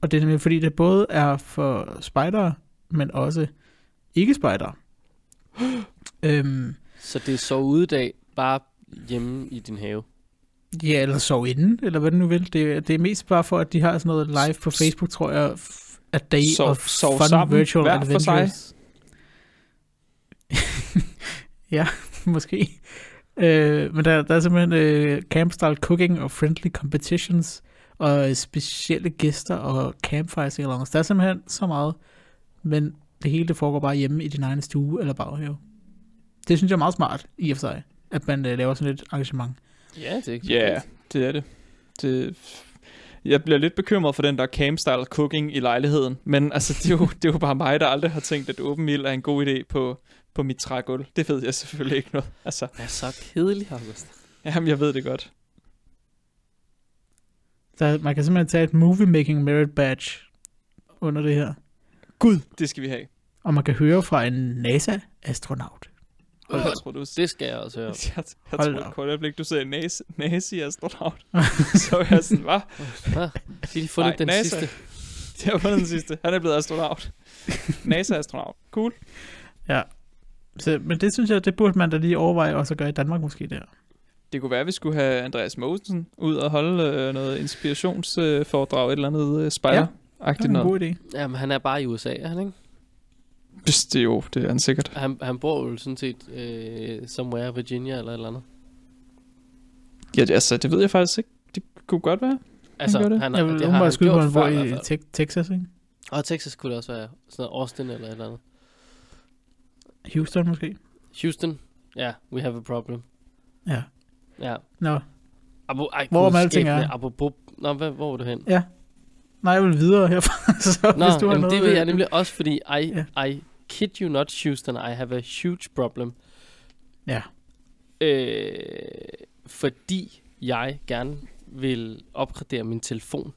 Og det er nemlig fordi, det både er for spejdere, men også ikke spejdere. øhm, Så det er så udedag, bare hjemme i din have. Ja, eller sove inden, eller hvad du nu vil. Det, det er mest bare for, at de har sådan noget live på Facebook, tror jeg, a day Sov- of sov fun sammen, virtual hver for sig. adventures. ja, måske. Øh, men der, der er simpelthen øh, camp-style cooking og friendly competitions, og øh, specielle gæster og campfire sing-alongs. Der er simpelthen så meget, men det hele det foregår bare hjemme i din egen stue eller baghave. Det synes jeg er meget smart, i og for sig, at man øh, laver sådan et arrangement. Ja, det er ikke ja, det er det. det. Jeg bliver lidt bekymret for den der camp-style cooking i lejligheden, men altså, det er, jo, det er jo bare mig, der aldrig har tænkt, at åben ild er en god idé på, på mit trægulv. Det ved jeg selvfølgelig ikke noget. Altså, Det er så kedeligt, August. jamen, jeg ved det godt. Så man kan simpelthen tage et movie making merit badge under det her. Gud, det skal vi have. Og man kan høre fra en NASA-astronaut. Hold Øh, jeg tror, du Det skal jeg også høre. Jeg, jeg Hold op. et kort øjeblik, du sagde nazi, nazi-astronaut. så var jeg sådan, hvad? Hvad? De har fundet Nej, den NASA. sidste. Det var den sidste. Han er blevet astronaut. NASA-astronaut. Cool. Så, men det synes jeg, det burde man da lige overveje også at gøre i Danmark måske der. Det kunne være, at vi skulle have Andreas Mogensen ud og holde øh, noget inspirationsforedrag, et eller andet øh, Det spejler-agtigt er en god idé. Jamen, han er bare i USA, er han ikke? Det er jo, det er han sikkert. Han, han bor jo sådan set øh, somewhere, Virginia eller et eller andet. Ja, det, altså, det ved jeg faktisk ikke. Det kunne godt være. Altså, gør det. han, Jeg vil det har han skyde på, han bor i i fald. Te- Texas, ikke? Og Texas kunne det også være sådan noget Austin eller et eller andet. Houston måske. Houston, ja, yeah, we have a problem. Ja. Ja. Nå, Abo, ej, Hvor med alting er. Apropos, nå, hvad, hvor var du hen? nej, jeg vil videre herfra. så Nå, hvis du har jamen, noget, det vil jeg øh, nemlig også, fordi I, Ja. I kid you not, Houston, I have a huge problem. Ja. Øh, fordi jeg gerne vil opgradere min telefon.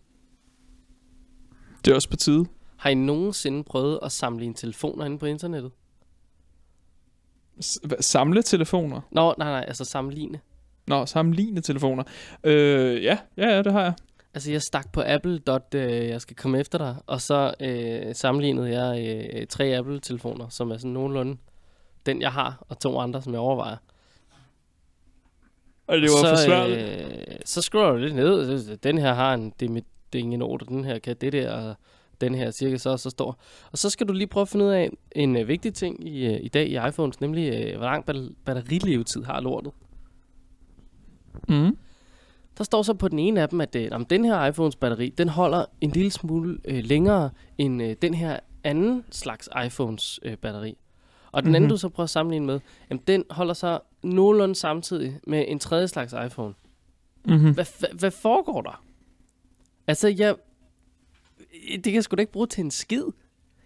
Det er også på tide. Har I nogensinde prøvet at samle en telefoner inde på internettet? S- samle telefoner. Nå, nej, nej, altså sammenligne. Nå, sammenligne telefoner. Øh, ja, ja, ja, det har jeg. Altså, jeg stak på Apple. Øh, jeg skal komme efter dig. Og så øh, sammenlignede jeg øh, tre Apple-telefoner, som er sådan nogenlunde den, jeg har, og to andre, som jeg overvejer. Og det var så, for svært. Øh, så scroller du lidt ned. Den her har en det med det er ingen ord, og den her kan det der, og den her cirka så og så stor. Og så skal du lige prøve at finde ud af en øh, vigtig ting i, øh, i dag i iPhones, nemlig øh, hvor lang batter- batterilevetid har lortet. Mm. Der står så på den ene af dem, at øh, den her iPhones batteri, den holder en lille smule øh, længere end øh, den her anden slags iPhones øh, batteri. Og den mm-hmm. anden, Mhm. du så prøver at sammenligne med, jamen, den holder så nogenlunde samtidig med en tredje slags iPhone. Mm-hmm. Hvad, hvad, hvad foregår der? Altså, jeg... Det kan jeg sgu da ikke bruge til en skid.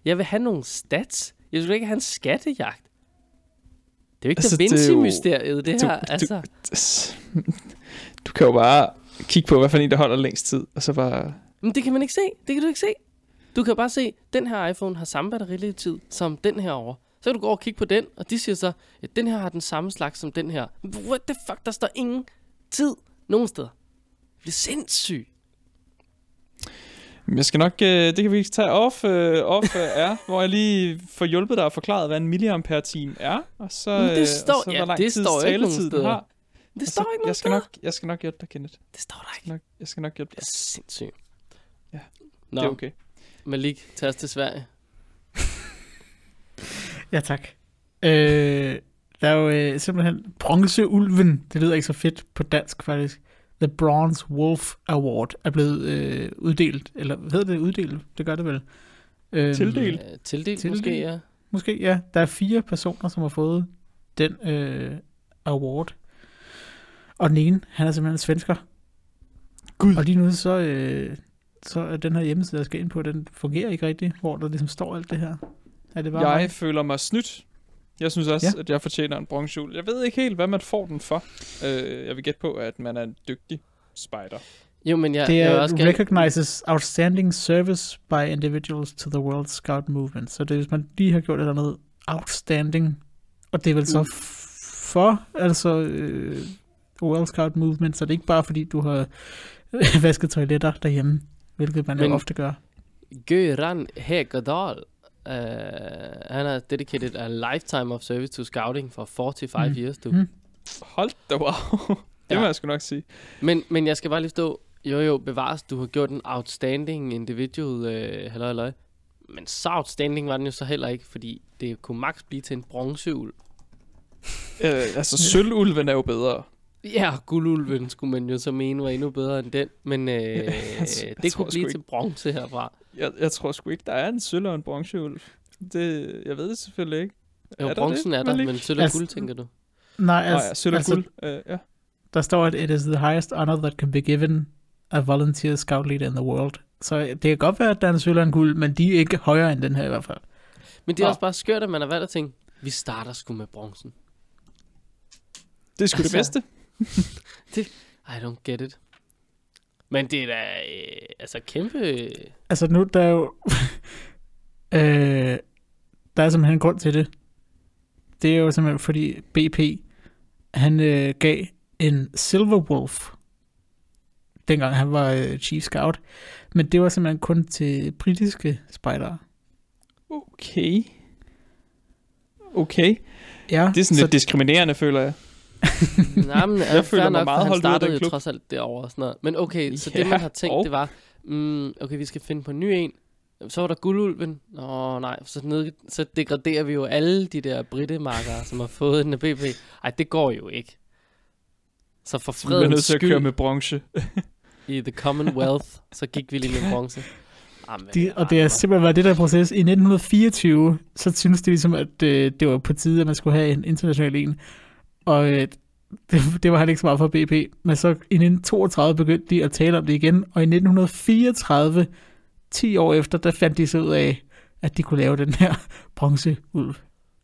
Jeg vil have nogle stats. Jeg skulle ikke have en skattejagt. Det er jo ikke Altså, det Da Vinci-mysteriet, det du- her. du- altså. Du kan jo bare kigge på, hvad for en, der holder længst tid, og så bare... Men det kan man ikke se. Det kan du ikke se. Du kan bare se, at den her iPhone har samme batterilevetid som den her over. Så kan du gå over og kigge på den, og de siger så, at den her har den samme slags som den her. What the fuck, der står ingen tid nogen steder. Det bliver sindssygt. Jeg skal nok, øh, det kan vi tage off, øh, off øh, er, hvor jeg lige får hjulpet dig og forklaret, hvad en milliampere time er, og så, Men det står- og så ja, hvor lang det står ikke nogen steder. har. Det Og står ikke jeg skal nok, jeg skal nok hjælpe dig, Kenneth. Det står der Jeg ikke. skal nok, jeg skal nok hjælpe Det dig. er sindssygt. Ja, Nå, Det er okay. Malik, tag os til Sverige. Ja, tak. Øh, der er jo øh, simpelthen bronzeulven. Det lyder ikke så fedt på dansk, faktisk. The Bronze Wolf Award er blevet øh, uddelt, eller hvad hedder det uddelt? Det gør det vel. Øhm, Tildelt. Øh, tildelt, Tildelt. måske, ja. Måske, ja. Der er fire personer, som har fået den øh, award. Og den ene, han er simpelthen svensker. Gud. Og lige nu så, øh, så er den her hjemmeside, jeg skal ind på, den fungerer ikke rigtigt, hvor der ligesom står alt det her. Er det bare Jeg mig? føler mig snydt. Jeg synes også, Ja. at jeg fortjener en bronzehjul. Jeg ved ikke helt, hvad man får den for. Øh, jeg vil gætte på, at man er en dygtig spider. Jo, men jeg, Det jeg er også gerne... recognizes outstanding service by individuals to the World Scout Movement. Så det er, hvis man lige har gjort et eller andet outstanding, og det er vel så Mm. for, altså øh, World Scout Movement, så det er ikke bare fordi, du har vasket toiletter derhjemme, hvilket man Men, jo ofte gør. Göran Hegerdal, uh, han har dedicated a lifetime of service to scouting for 45 Mm. years, du. Mm. Hold da wow. det Ja. må jeg sgu nok sige. Men, men jeg skal bare lige stå, jo jo, bevares, du har gjort en outstanding individual, øh, halløj, halløj. Men så outstanding var den jo så heller ikke, fordi det kunne max blive til en bronzeul. Øh, altså, sølvulven er jo bedre. Ja, guldulven skulle man jo så mene var endnu bedre end den, men øh, jeg det tror kunne blive ikke. til bronze herfra. Jeg, jeg tror sgu ikke, der er en sølv og en bronzeulv. Det, jeg ved det selvfølgelig ikke. Jo, der bronzen det, er der, men sølv og Altså- guld, tænker du? Nej, Altså, altså, oh, ja, sølv og altså, guld. Øh, ja. der står, at it is the highest honor that can be given a volunteer scout leader in the world. Så det kan godt være, at der er en sølv og en guld, men de er ikke højere end den her i hvert fald. Men det er Nå. også bare skørt, at man har valgt at tænke, vi starter sgu med bronzen. Det er sgu det Altså, bedste. I don't get it. Men det er da, øh, altså kæmpe... Altså nu, der er jo... øh, der er simpelthen en grund til det. Det er jo simpelthen fordi BP, han øh, gav en Silver Wolf, dengang han var øh, Chief Scout. Men det var simpelthen kun til britiske spejdere. Okay. Okay. Ja, Det er sådan så, lidt diskriminerende, føler jeg. Nej, men Jeg føler mig nok, meget han startede den jo klub. trods alt derovre og sådan noget. Men okay, så Ja, det man har tænkt, og- det var, mm, okay, vi skal finde på en ny en. Så var der guldulven. Nå nej, så, ned, så degraderer vi jo alle de der brittemarkere, som har fået en af BP. Ej, det går jo ikke. Så for Så vi er nødt fredens til at køre skyld med bronze. i The Commonwealth, så gik vi lige med bronze. Jamen, de, og det er simpelthen været det der proces. I 1924, så synes de ligesom, at øh, det var på tide, at man skulle have en international en. Og øh, det, det var han ikke så meget for BP. Men så i 1932 begyndte de at tale om det igen. Og i 1934, 10 år efter, der fandt de så ud af, at de kunne lave den her bronzeulv.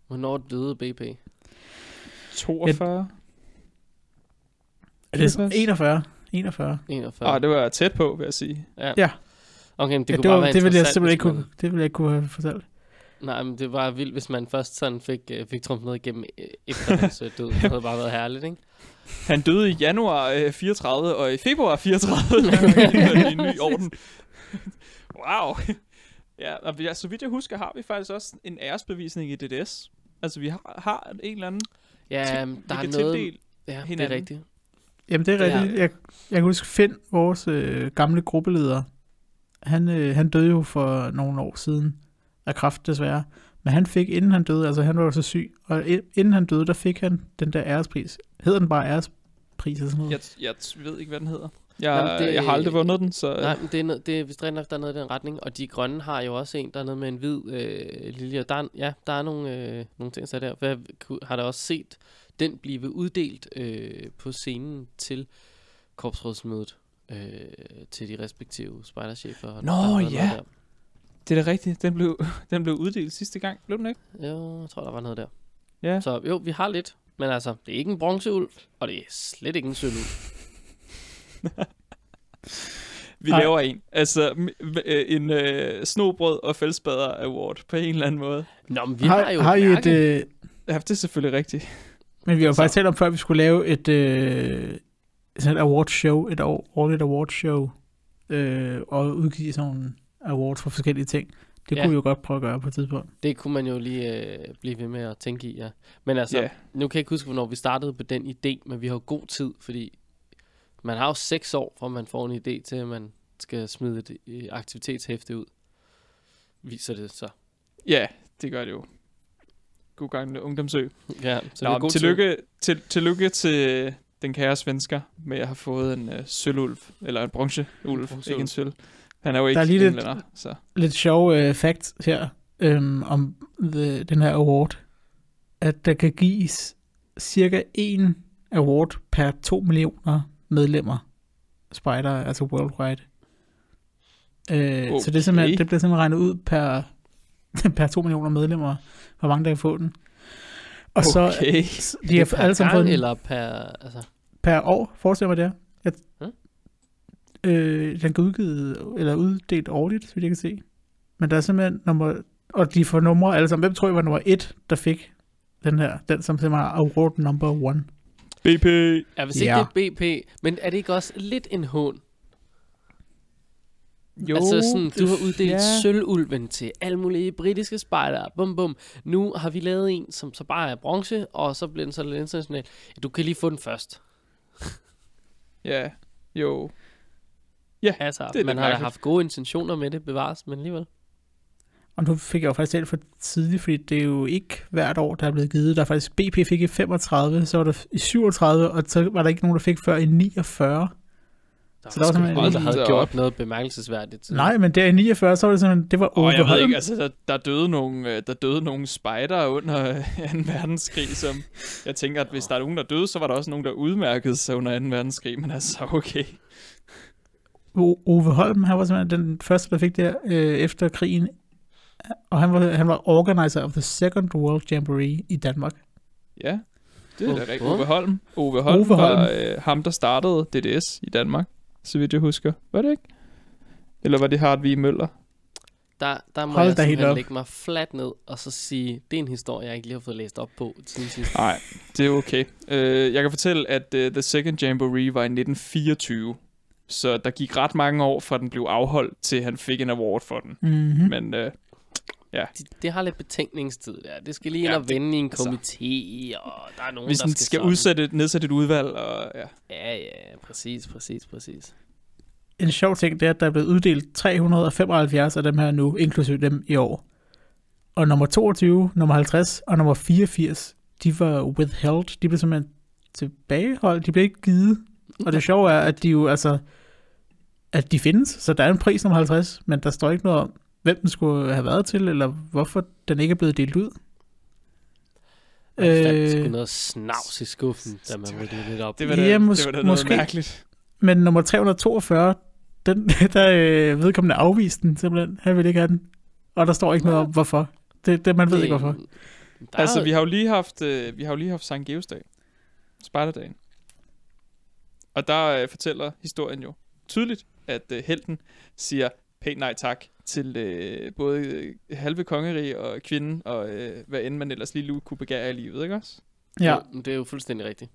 Hvornår døde BP? 42. Er det så Tilpas. 41? 41. 41. Ah, det var tæt på, vil jeg sige. ja. Ja. Okay, men det ja, kunne det, bare var, være det ville jeg simpelthen ikke kunne, det ville jeg ikke kunne have fortalt. Nej, men det var vildt, hvis man først sådan fik, øh, fik trumfet noget igennem øh, efter hans øh, død. Det havde bare været herligt, ikke? Han døde i januar øh, 34, og i februar 34 der var i en ny orden. wow. Ja, og vi- ja, så vidt jeg husker, har vi faktisk også en æresbevisning i DDS. Altså, vi har, har en eller anden Ja, vi der er noget... Ja, det er hinanden. rigtigt. Jamen det er rigtigt. Jeg, jeg kan huske Finn, vores øh, gamle gruppeleder, han, øh, han døde jo for nogle år siden af kræft desværre. Men han fik, inden han døde, altså han var jo så syg, og inden han døde, der fik han den der ærespris. Hedder den bare ærespris eller sådan noget? Jeg, jeg ved ikke, hvad den hedder. Jeg, Jamen, det- jeg har aldrig vundet den, så... Nej, men det er, det er vist rent nok, der er noget i den retning. Og de grønne har jo også en, der er noget med en hvid øh, lilje. Der er, ja, der er nogle, øh, nogle ting, så der. Ku- har da også set den blive uddelt øh, på scenen til korpsrådsmødet. Øh, til de respektive spejderchefer. og Nå, der ja. noget Det er da rigtigt. Den blev, den blev uddelt sidste gang. Blev den ikke? Jo, jeg tror, der var noget der. Ja. Så jo, vi har lidt. Men altså, det er ikke en bronzeulv, og det er slet ikke en sølvulv. Vi Nej. laver en. Altså, øh, en øh, snobrød og fældsbader award på en eller anden måde. Nå, men vi har, har, jo har I et, øh, Ja, det er selvfølgelig rigtigt. men vi har jo faktisk talt om før, at vi skulle lave et, øh, sådan et award show, et år- årligt award show, øh, og udgive sådan awards for forskellige ting. Det Ja. kunne vi jo godt prøve at gøre på et tidspunkt. Det kunne man jo lige øh, blive ved med at tænke i, ja. Men altså, Ja. nu kan jeg ikke huske, hvornår vi startede på den idé, men vi har jo god tid, fordi man har jo seks år, fra man får en idé til, at man skal smide et øh, aktivitetshæfte ud. Viser det så. Ja, det gør det jo. God gang med ungdomsø. Ja, så Nå, vi har god tillykke, til, tillykke til, den kære svensker med at have fået en øh, sølvulv, eller en bronzeulv. ikke en sølv. Han er jo ikke er lige lidt- englænder, så... lidt sjov øh, fact her øhm, om the, den her award, at der kan gives cirka en award per 2 millioner medlemmer spider, altså worldwide. Øh, okay. Så det, er simpelthen, det bliver simpelthen regnet ud per, per 2 millioner medlemmer, hvor mange der kan få den. Og så Okay. s- Det de er har alle sammen fået den eller per... Altså, per år, forestiller mig det er. Jeg, Hmm? Øh, den kan udgivet, eller uddelt årligt, så vidt jeg kan se. Men der er simpelthen nummer, og de får numre alle sammen. Hvem tror jeg var nummer et, der fik den her, den som simpelthen er award number one? BP. ja, hvis ikke Ja. det er BP, men er det ikke også lidt en hån? Jo, altså sådan, du har uddelt ja. ja. sølvulven til alle mulige britiske spejdere. Bum, bum. Nu har vi lavet en, som så bare er bronze, og så bliver den så lidt international. Du kan lige få den først. Ja, jo. Altså, Det er det man har da haft gode intentioner med det, bevares, men alligevel. Og nu fik jeg jo faktisk talt for tidligt, fordi det er jo ikke hvert år, der er blevet givet. Der er faktisk, BP fik i 35, så var der i 37, og så var der ikke nogen, der fik før i 49. Der Så der var sgu simpelthen- nogen, der havde gjort op. noget bemærkelsesværdigt. Nej, men der i 49, så var det simpelthen, det var Og Ove jeg ved ikke, altså, der, der døde nogle, øh, der døde nogle spejder under øh, 2. verdenskrig, som jeg tænker, at hvis der er nogen, der døde, så var der også nogen, der udmærkede sig under 2. verdenskrig, men altså, okay. Ove Holm, han var simpelthen den første, der fik det øh, efter krigen. Og han var, han var organizer of the Second World Jamboree i Danmark. Ja, det er da rigtigt. Holm? Ove Holm. Ove Holm Ove Holm. var øh, ham, der startede DDS i Danmark, så vidt jeg husker. Var det ikke? Eller var det Hartvig Møller? Der, der må Hold jeg simpelthen lægge mig fladt ned, og så sige, det er en historie, jeg ikke lige har fået læst op på siden sidst. Nej, det er okay. Øh, jeg kan fortælle, at uh, The Second Jamboree var i 1924. Så der gik ret mange år, fra den blev afholdt, til han fik en award for den. Mm-hmm. Men øh, Det, det har lidt betænkningstid der. Det skal lige ind Ja, og vende i en altså- komité, og der er nogen, hvis der skal, skal sådan. udsætte, nedsætte et udvalg, og ja. Ja, ja, præcis, præcis, præcis. En sjov ting, det er, at der er blevet uddelt 375 af dem her nu, inklusive dem i år. Og nummer 22, nummer 50 og nummer 84, de var withheld. De blev simpelthen tilbageholdt. De blev ikke givet. Og det sjove er, at de jo altså, at de findes. Så der er en pris nummer 50, men der står ikke noget om, hvem den skulle have været til, eller hvorfor den ikke er blevet delt ud. Man fandt Øh, sgu noget snavs i skuffen, da man rydde lidt op. Det var Ja, da, mås- det var da noget måske. mærkeligt. Men nummer 342, den, der øh, vedkommende afviste den simpelthen. Han ville ikke have den. Og der står ikke noget om, hvorfor. Det, det man ved ikke, hvorfor. Der Altså, vi har jo lige haft, øh, vi har jo lige haft Sankt Geosdag. Spejderdagen. Og der øh, fortæller historien jo tydeligt, at øh, helten siger pænt nej tak til øh, både øh, halve kongerige og kvinden, og øh, hvad end man ellers lige kunne begære i livet, ikke også? Ja. Jo, det er jo fuldstændig rigtigt.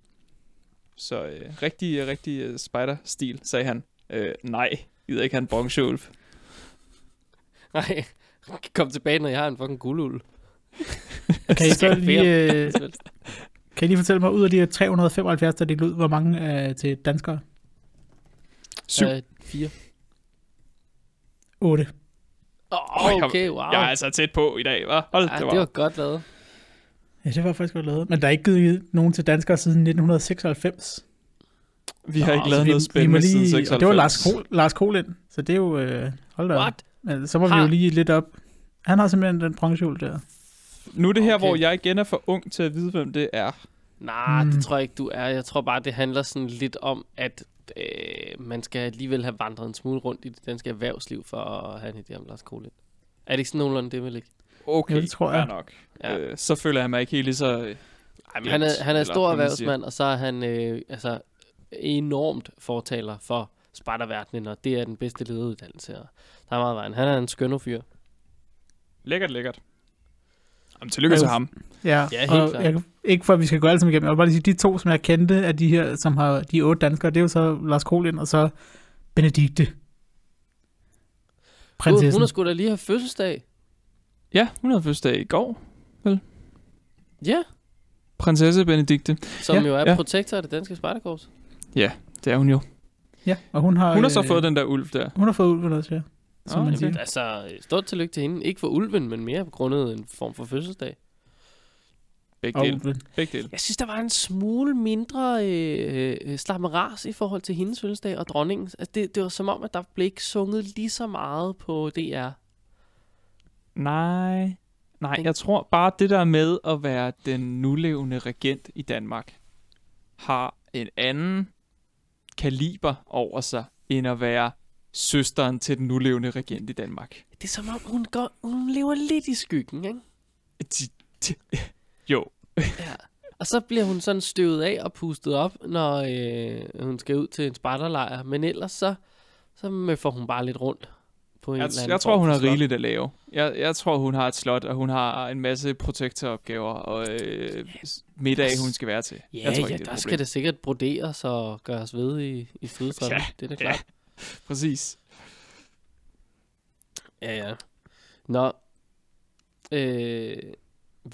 Så øh, rigtig, rigtig øh, spider-stil, sagde han. Øh, nej, gider ikke have en bronzeulv. Nej, kom tilbage, når jeg har en fucking gulduld. Kan I så Skal lige, øh, kan I lige fortælle mig, ud af de her 375, der delte ud, hvor mange er til danskere? Syv. Øh, fire. 8. Åh, Åh, oh, jeg- okay, wow. Jeg er altså tæt på i dag, hva'? Hold Ej, da det var godt lavet. Ja, det var faktisk godt lavet. Men der er ikke givet nogen til danskere siden 1996. Vi har Nå, ikke så lavet vi, noget vi spændende må siden lige, 96. og det var Lars, Kohl, Lars Kolind, så det er jo, øh, hold da. What? Men så må vi Har- jo lige lidt op. Han har simpelthen den bronzehjul der. Nu er det her, Okay. hvor jeg igen er for ung til at vide, hvem det er. Nej, Mm. det tror jeg ikke, du er. Jeg tror bare, det handler sådan lidt om, at øh, man skal alligevel have vandret en smule rundt i det danske erhvervsliv for at have en idé om Lars Kolind. Er det ikke sådan nogenlunde det, vel ikke? Okay, Jo, det tror jeg. nok. Ja. Øh, så føler jeg mig ikke helt lige så... Øh, Ej, men han er, han er stor erhvervsmand, og så er han øh, altså, enormt fortaler for spejderverdenen, og det er den bedste lederuddannelse. Og der er meget vejen. Han er en skønne fyr. Lækkert, lækkert. Jamen, tillykke Ja, til ham. Ja, Ja, helt og klart. jeg, ikke for at vi skal gå alle sammen igennem, jeg vil bare lige sige, de to, som jeg kendte af de her, som har de otte danskere, det er jo så Lars Kolind og så Benedikte. Prinsessen. hun har sgu da lige have fødselsdag. Ja, hun havde fødselsdag i går. Ja, Prinsesse Benedikte. som Ja, jo er ja. protektor af det danske spejderkorps. Det er hun jo. Ja, og hun har, Hun har så øh, fået den der ulv der. Hun har fået ulven også, ja. Som Ah, man siger. Altså, stort tillykke til hende. Ikke for ulven, men mere på grund af en form for fødselsdag. Begge og dele. Begge dele. Jeg synes, der var en smule mindre øh, øh, slammeras i forhold til hendes fødselsdag og dronningen. Altså, det, det var som om, at der blev ikke sunget lige så meget på DR. Nej. Nej, jeg tror bare, det der med at være den nulevende regent i Danmark, har en anden kaliber over sig, end at være søsteren til den nulevende regent i Danmark. Det er som om, hun, går, hun lever lidt i skyggen, ikke? De, de, jo, Ja. Og så bliver hun sådan støvet af og pustet op, når øh, hun skal ud til en spejderlejr. Men ellers så, så møffer hun bare lidt rundt på en jeg, eller anden jeg tror, hun har rigeligt at lave. Jeg, jeg tror, hun har et slot, og hun har en masse protektoropgaver og øh, middag, hun skal være til. Ja, jeg tror ja, ikke, er der skal det sikkert broderes og gøres ved i, i fødestrømmen. Ja, det er da ja. Præcis. Ja, ja. Nå. Øh,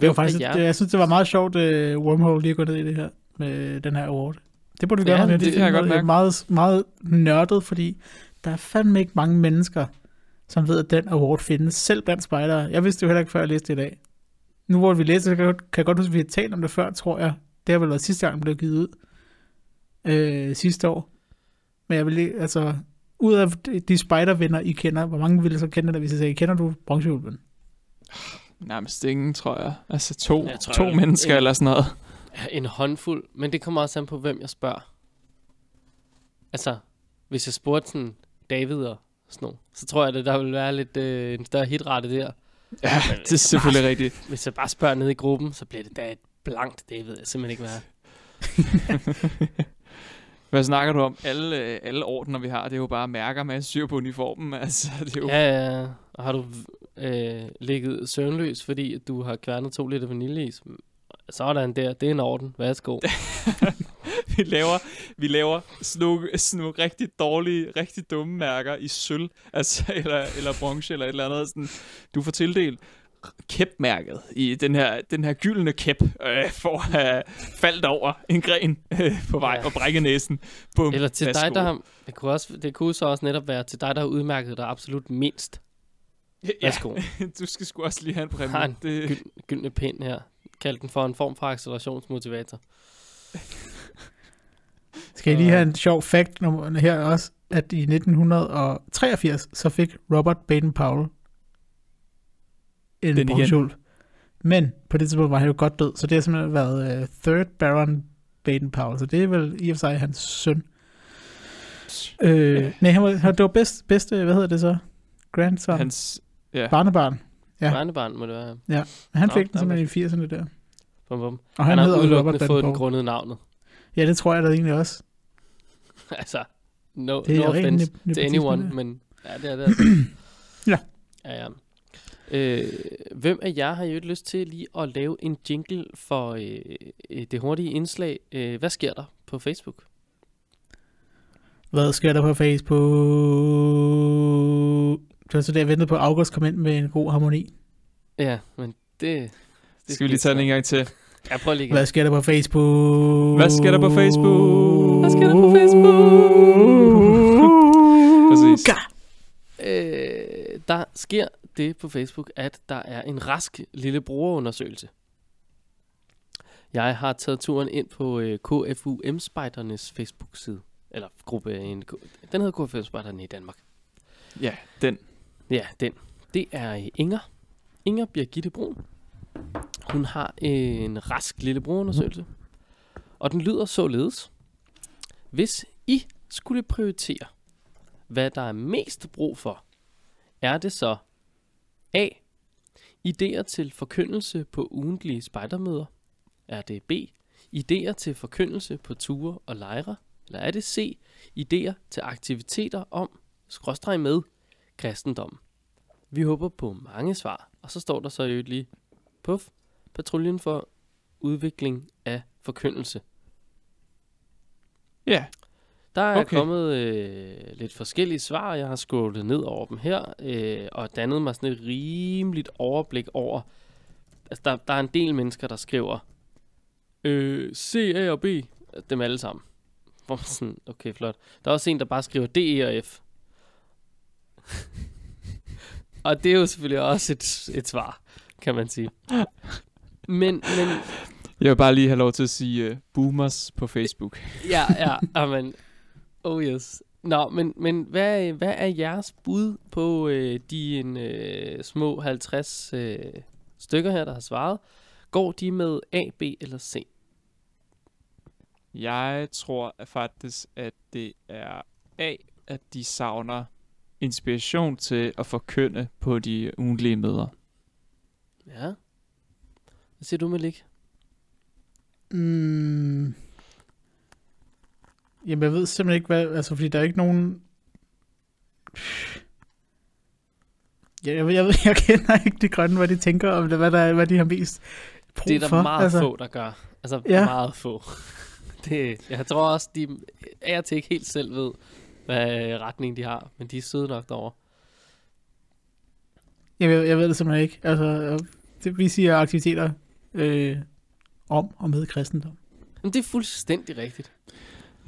Det var faktisk, det, jeg synes, det var meget sjovt, uh, Wormhole lige at gå ned i det her, med den her award. Det burde vi Ja, gøre noget det jeg godt er mærke. meget, meget nørdet, fordi der er fandme ikke mange mennesker, som ved, at den award findes, selv blandt spejdere. Jeg vidste det jo heller ikke, før jeg læste det i dag. Nu hvor vi læser, så kan jeg, godt- kan jeg godt huske, at vi har talt om det før, tror jeg. Det har vel været sidste gang, den blev givet ud. Øh, sidste år. Men jeg vil lige, altså, ud af de- de spejdervenner, I kender, hvor mange ville så kende det, hvis jeg sagde, kender du bronzeulven? Nærmest ingen, tror jeg. Altså to, Jeg tror, to jeg- mennesker en- eller sådan noget. Ja, En håndfuld, men det kommer også an på, hvem jeg spørger. Altså, hvis jeg spurgte sådan David og sådan noget, så tror jeg, at der vil være lidt øh, en større hitrate der. Ja, det er selvfølgelig rigtigt. Hvis jeg bare spørger ned i gruppen, så bliver det da et blankt David. Jeg simpelthen ikke være. Hvad snakker du om? Alle, øh, alle ordner, vi har, det er jo bare mærker med syr på uniformen. Altså, det er jo... Ja, ja. Og har du øh, ligget søvnløs, fordi du har kværnet to liter vaniljeis? Sådan der, det er en orden. Værsgo. vi laver, vi laver sådan nogle, sådan nogle rigtig dårlige, rigtig dumme mærker i sølv, altså, eller, eller bronze, eller et eller andet. Sådan, du får tildelt kæpmærket i den her, den her gyldne kæp, øh, for at have faldt over en gren øh, på vej Ja. og brække næsen. Bum, Eller til værsgo. dig, der har, det kunne, også, det kunne så også netop være til dig, der har udmærket dig absolut mindst. Ja, Værsgo. du skal sgu også lige have en præmie. Har en det, Gyld, gyldne pind her. Kald den for en form for accelerationsmotivator. Skal jeg lige have en sjov fact nummer her også, at i 1983, så fik Robert Baden-Powell en Den bronzeulv. Men på det tidspunkt var han jo godt død, så det har simpelthen været uh, third Baron Baden-Powell, så det er vel i og for sig hans søn. Øh, Ja. Nej, han var, han, det var bedst, bedste, hvad hedder det så? Grandson? Hans ja. barnebarn. Ja. Ja. Barnebarn må det være. Han Nå, fik den simpelthen i 80'erne der. Bum, bum. Og Han, han, har hedder også Robert udelukkende fået den grundet navnet. Ja, det tror jeg da egentlig også. altså, no, Det er no offense to anyone, men ja, det er det. altså. Ja. Ja, ja. Øh, hvem af jer har jo lyst til lige at lave en jingle for øh, øh, det hurtige indslag? Øh, hvad sker der på Facebook? Hvad sker der på Facebook? Det var så det, jeg ventede på, at August kom ind med en god harmoni. Ja, men det... det Skal vi lige tage den en gang til? Ja, prøv lige igen. Hvad sker der på Facebook? Hvad sker der på Facebook? Hvad sker der på Facebook? Præcis. Øh, der sker det på Facebook, at der er en rask lille brugerundersøgelse. Jeg har taget turen ind på øh, KFUM Spejdernes Facebook-side. Eller gruppe. En, den hedder KFUM Spejderne i Danmark. Ja, den. Ja, den. Det er øh, Inger. Inger Birgitte Brun. Hun har en rask lille brugerundersøgelse. Og den lyder således. Hvis I skulle prioritere, hvad der er mest brug for, er det så A. Idéer til forkyndelse på ugentlige spejdermøder? Er det B. Idéer til forkyndelse på ture og lejre? Eller er det C. Idéer til aktiviteter om, skråstreg med, kristendom? Vi håber på mange svar. Og så står der så i øvrigt lige, puff, patruljen for udvikling af forkyndelse. Ja, der er Okay. kommet øh, lidt forskellige svar. Jeg har scrollet ned over dem her, øh, og dannet mig sådan et rimeligt overblik over... Altså, der, der er en del mennesker, der skriver øh, C, A og B. Dem alle sammen. Hvor man sådan, okay, flot. Der er også en, der bare skriver D, E og F. og det er jo selvfølgelig også et, et svar, kan man sige. Men, men Jeg vil bare lige have lov til at sige uh, boomers på Facebook. Ja, ja, amen. Oh yes. Nå, men, men hvad, hvad er jeres bud på øh, de en, øh, små 50 øh, stykker her, der har svaret? Går de med A, B eller C? Jeg tror faktisk, at det er A, at de savner inspiration til at forkynde på de ugentlige møder. Ja. Hvad siger du, Malik? Mm. Jamen, jeg ved simpelthen ikke, hvad... Altså, fordi der er ikke nogen... Jeg, jeg, jeg, jeg kender ikke de grønne, hvad de tænker om det, hvad, der, er- hvad de har mest brug Det er der for. meget altså, få, der gør. Altså, ja. Meget få. det, jeg tror også, de er til ikke helt selv ved, hvad retning de har, men de er søde nok derovre. Jeg, ved- jeg ved det simpelthen ikke. Altså, det, vi siger aktiviteter øh, om og med kristendom. Men det er fuldstændig rigtigt.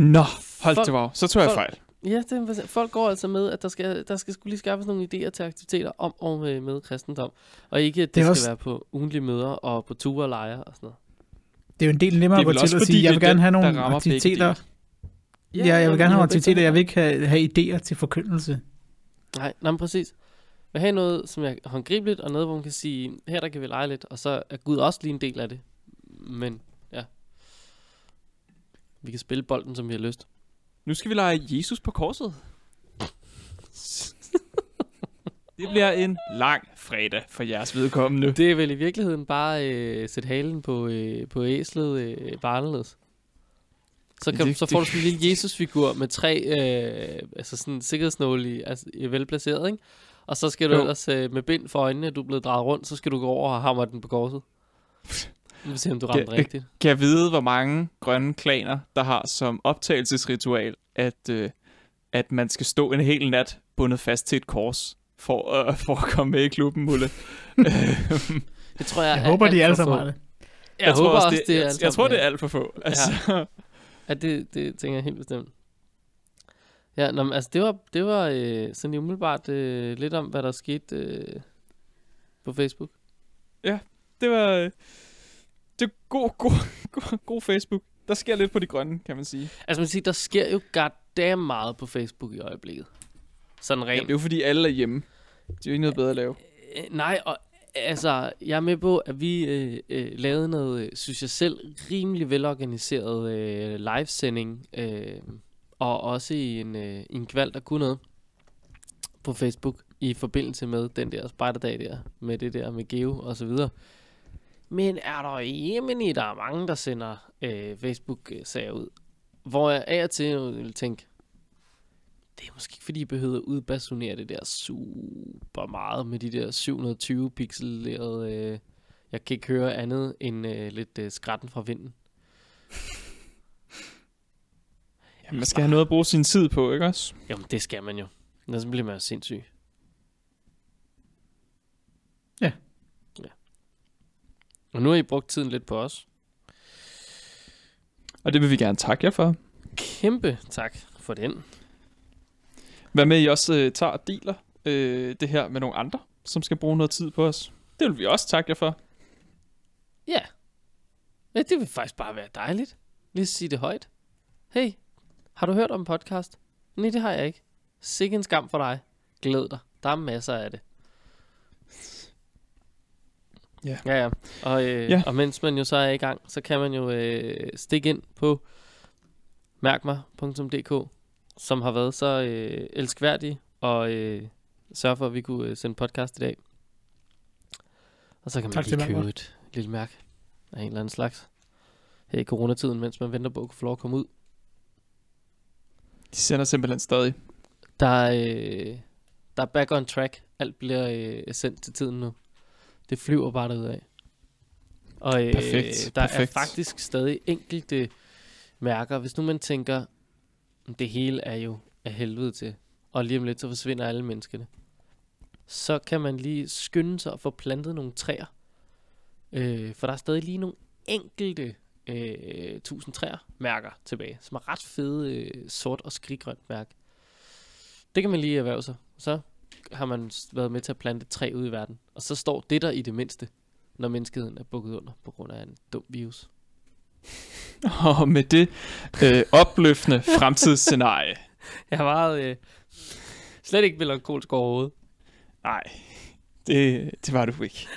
Nå, hold Folk- til wow. Så tror jeg folk- fejl. Ja, det er, folk går altså med, at der skal, der skal skulle lige skaffes nogle idéer til aktiviteter om og med, med kristendom. Og ikke, at det, Det skal også- være på ugentlige møder og på ture og lejre og sådan noget. Det er jo en del nemmere at gå til at sige, jeg vil er gerne have nogle aktiviteter. dele. Ja, jeg vil gerne have aktiviteter. Jeg vil ikke have, have idéer til forkyndelse. Nej, nej, men præcis. Jeg vil have noget, som er håndgribeligt, og noget, hvor man kan sige, her der kan vi lege lidt, og så er Gud også lige en del af det. Men, ja. Vi kan spille bolden, som vi har lyst. Nu skal vi lege Jesus på korset. det bliver en lang fredag for jeres vedkommende. Det er vel i virkeligheden bare øh, sætte halen på, øh, på æslet øh, bare anderledes. Så, kan, Det- så får det- du sådan en lille Jesusfigur med tre øh, altså sådan sikkerhedsnåle i, altså, i velplaceret, ikke? Og så skal du Jo. ellers øh, med bind for øjnene, du er blevet drejet rundt, så skal du gå over og hamre den på korset. Vi vil se, om du ramte Ja, rigtigt. Kan jeg vide, hvor mange grønne klaner, der har som optagelsesritual, at, øh, at man skal stå en hel nat bundet fast til et kors, for, øh, for at komme med i klubben, Mulle? Det tror jeg, Jeg er håber, alt de alle sammen har det. Jeg, håber også, det, er jeg, alt jeg tror, det er ja. alt for få. Altså, Ja, det, det tænker jeg helt bestemt. Ja, nå, men, altså det var, det var øh, sådan umiddelbart øh, lidt om, hvad der skete øh, på Facebook. det var... øh, Det er god, god, god, god Facebook. Der sker lidt på de grønne, kan man sige. Altså man siger, der sker jo goddamn meget på Facebook i øjeblikket. Sådan rent. det er jo fordi, alle er hjemme. Det er jo ikke noget bedre at lave. Øh, nej, og altså, jeg er med på, at vi øh, øh, lavede noget, øh, synes jeg selv, rimelig velorganiseret øh, livesending, øh, og også i en, øh, en kval, der kunne noget på Facebook, i forbindelse med den der spejderdag der, med det der med Geo og så videre. Men er der jamen i, der er mange, der sender øh, Facebook-sager ud, hvor jeg af og til vil tænke, det er måske ikke, fordi I behøver at udbasunere det der super meget med de der 720 pixelerede... Øh, jeg kan ikke høre andet end øh, lidt øh, skratten fra vinden. Jamen, man skal have noget at bruge sin tid på, ikke også? Jamen, det skal man jo. Ellers bliver man jo sindssyg. Ja. Og nu har I brugt tiden lidt på os. Og det vil vi gerne takke jer for. Kæmpe tak for den. Hvad med, I også øh, tager og deler øh, det her med nogle andre, som skal bruge noget tid på os? Det vil vi også takke jer for. Ja. Ja, det vil faktisk bare være dejligt. Lige sige det højt. Hey, har du hørt om podcast? Nej, det har jeg ikke. Sikke en skam for dig. Glæd dig. Der er masser af det. Ja. Ja, ja. Og, øh, Ja. og mens man jo så er i gang, så kan man jo øh, stikke ind på mærkmig.dk, som har været så øh, elskværdig og øh, sørge for, at vi kunne øh, sende podcast i dag. Og så kan man Tak lige købe Mærkmig. et lille mærke af en eller anden slags her i coronatiden, mens man venter på at få lov at komme ud. De sender simpelthen stadig. Der er, øh, der er back on track. Alt bliver øh, sendt til tiden nu. Det flyver bare derudad. Og øh, Perfekt, der perfekt. er faktisk stadig enkelte mærker. Hvis nu man tænker, det hele er jo af helvede til, og lige om lidt så forsvinder alle menneskene, så kan man lige skynde sig at få plantet nogle træer. Øh, for der er stadig lige nogle enkelte øh, tusind træer mærker tilbage, som er ret fede øh, sort og skriggrønt mærke. Det kan man lige erhverve sig. Så har man været med til at plante træ ude i verden. Og så står det der i det mindste, når menneskeheden er bukket under på grund af en dum virus. Og med det øh, opløftende fremtidsscenarie. Jeg har meget... Øh, slet ikke melankolsk overhovedet. Nej, det, det var du ikke.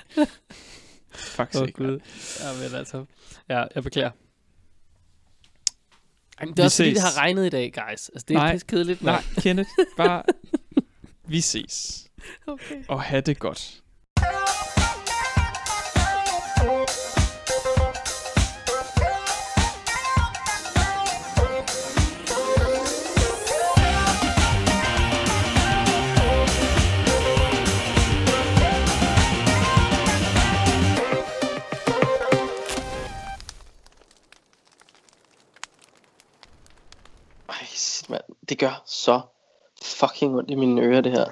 Faktisk Åh, ikke. Gud. Ja, men altså... Ja, jeg beklager. Jamen, det Vi er også fordi, det ses. har regnet i dag, guys. Altså, det er pisse kedeligt. Nej, Kenneth, bare vi ses. Okay. Og have det godt. Det gør så fucking ondt i mine ører, det her.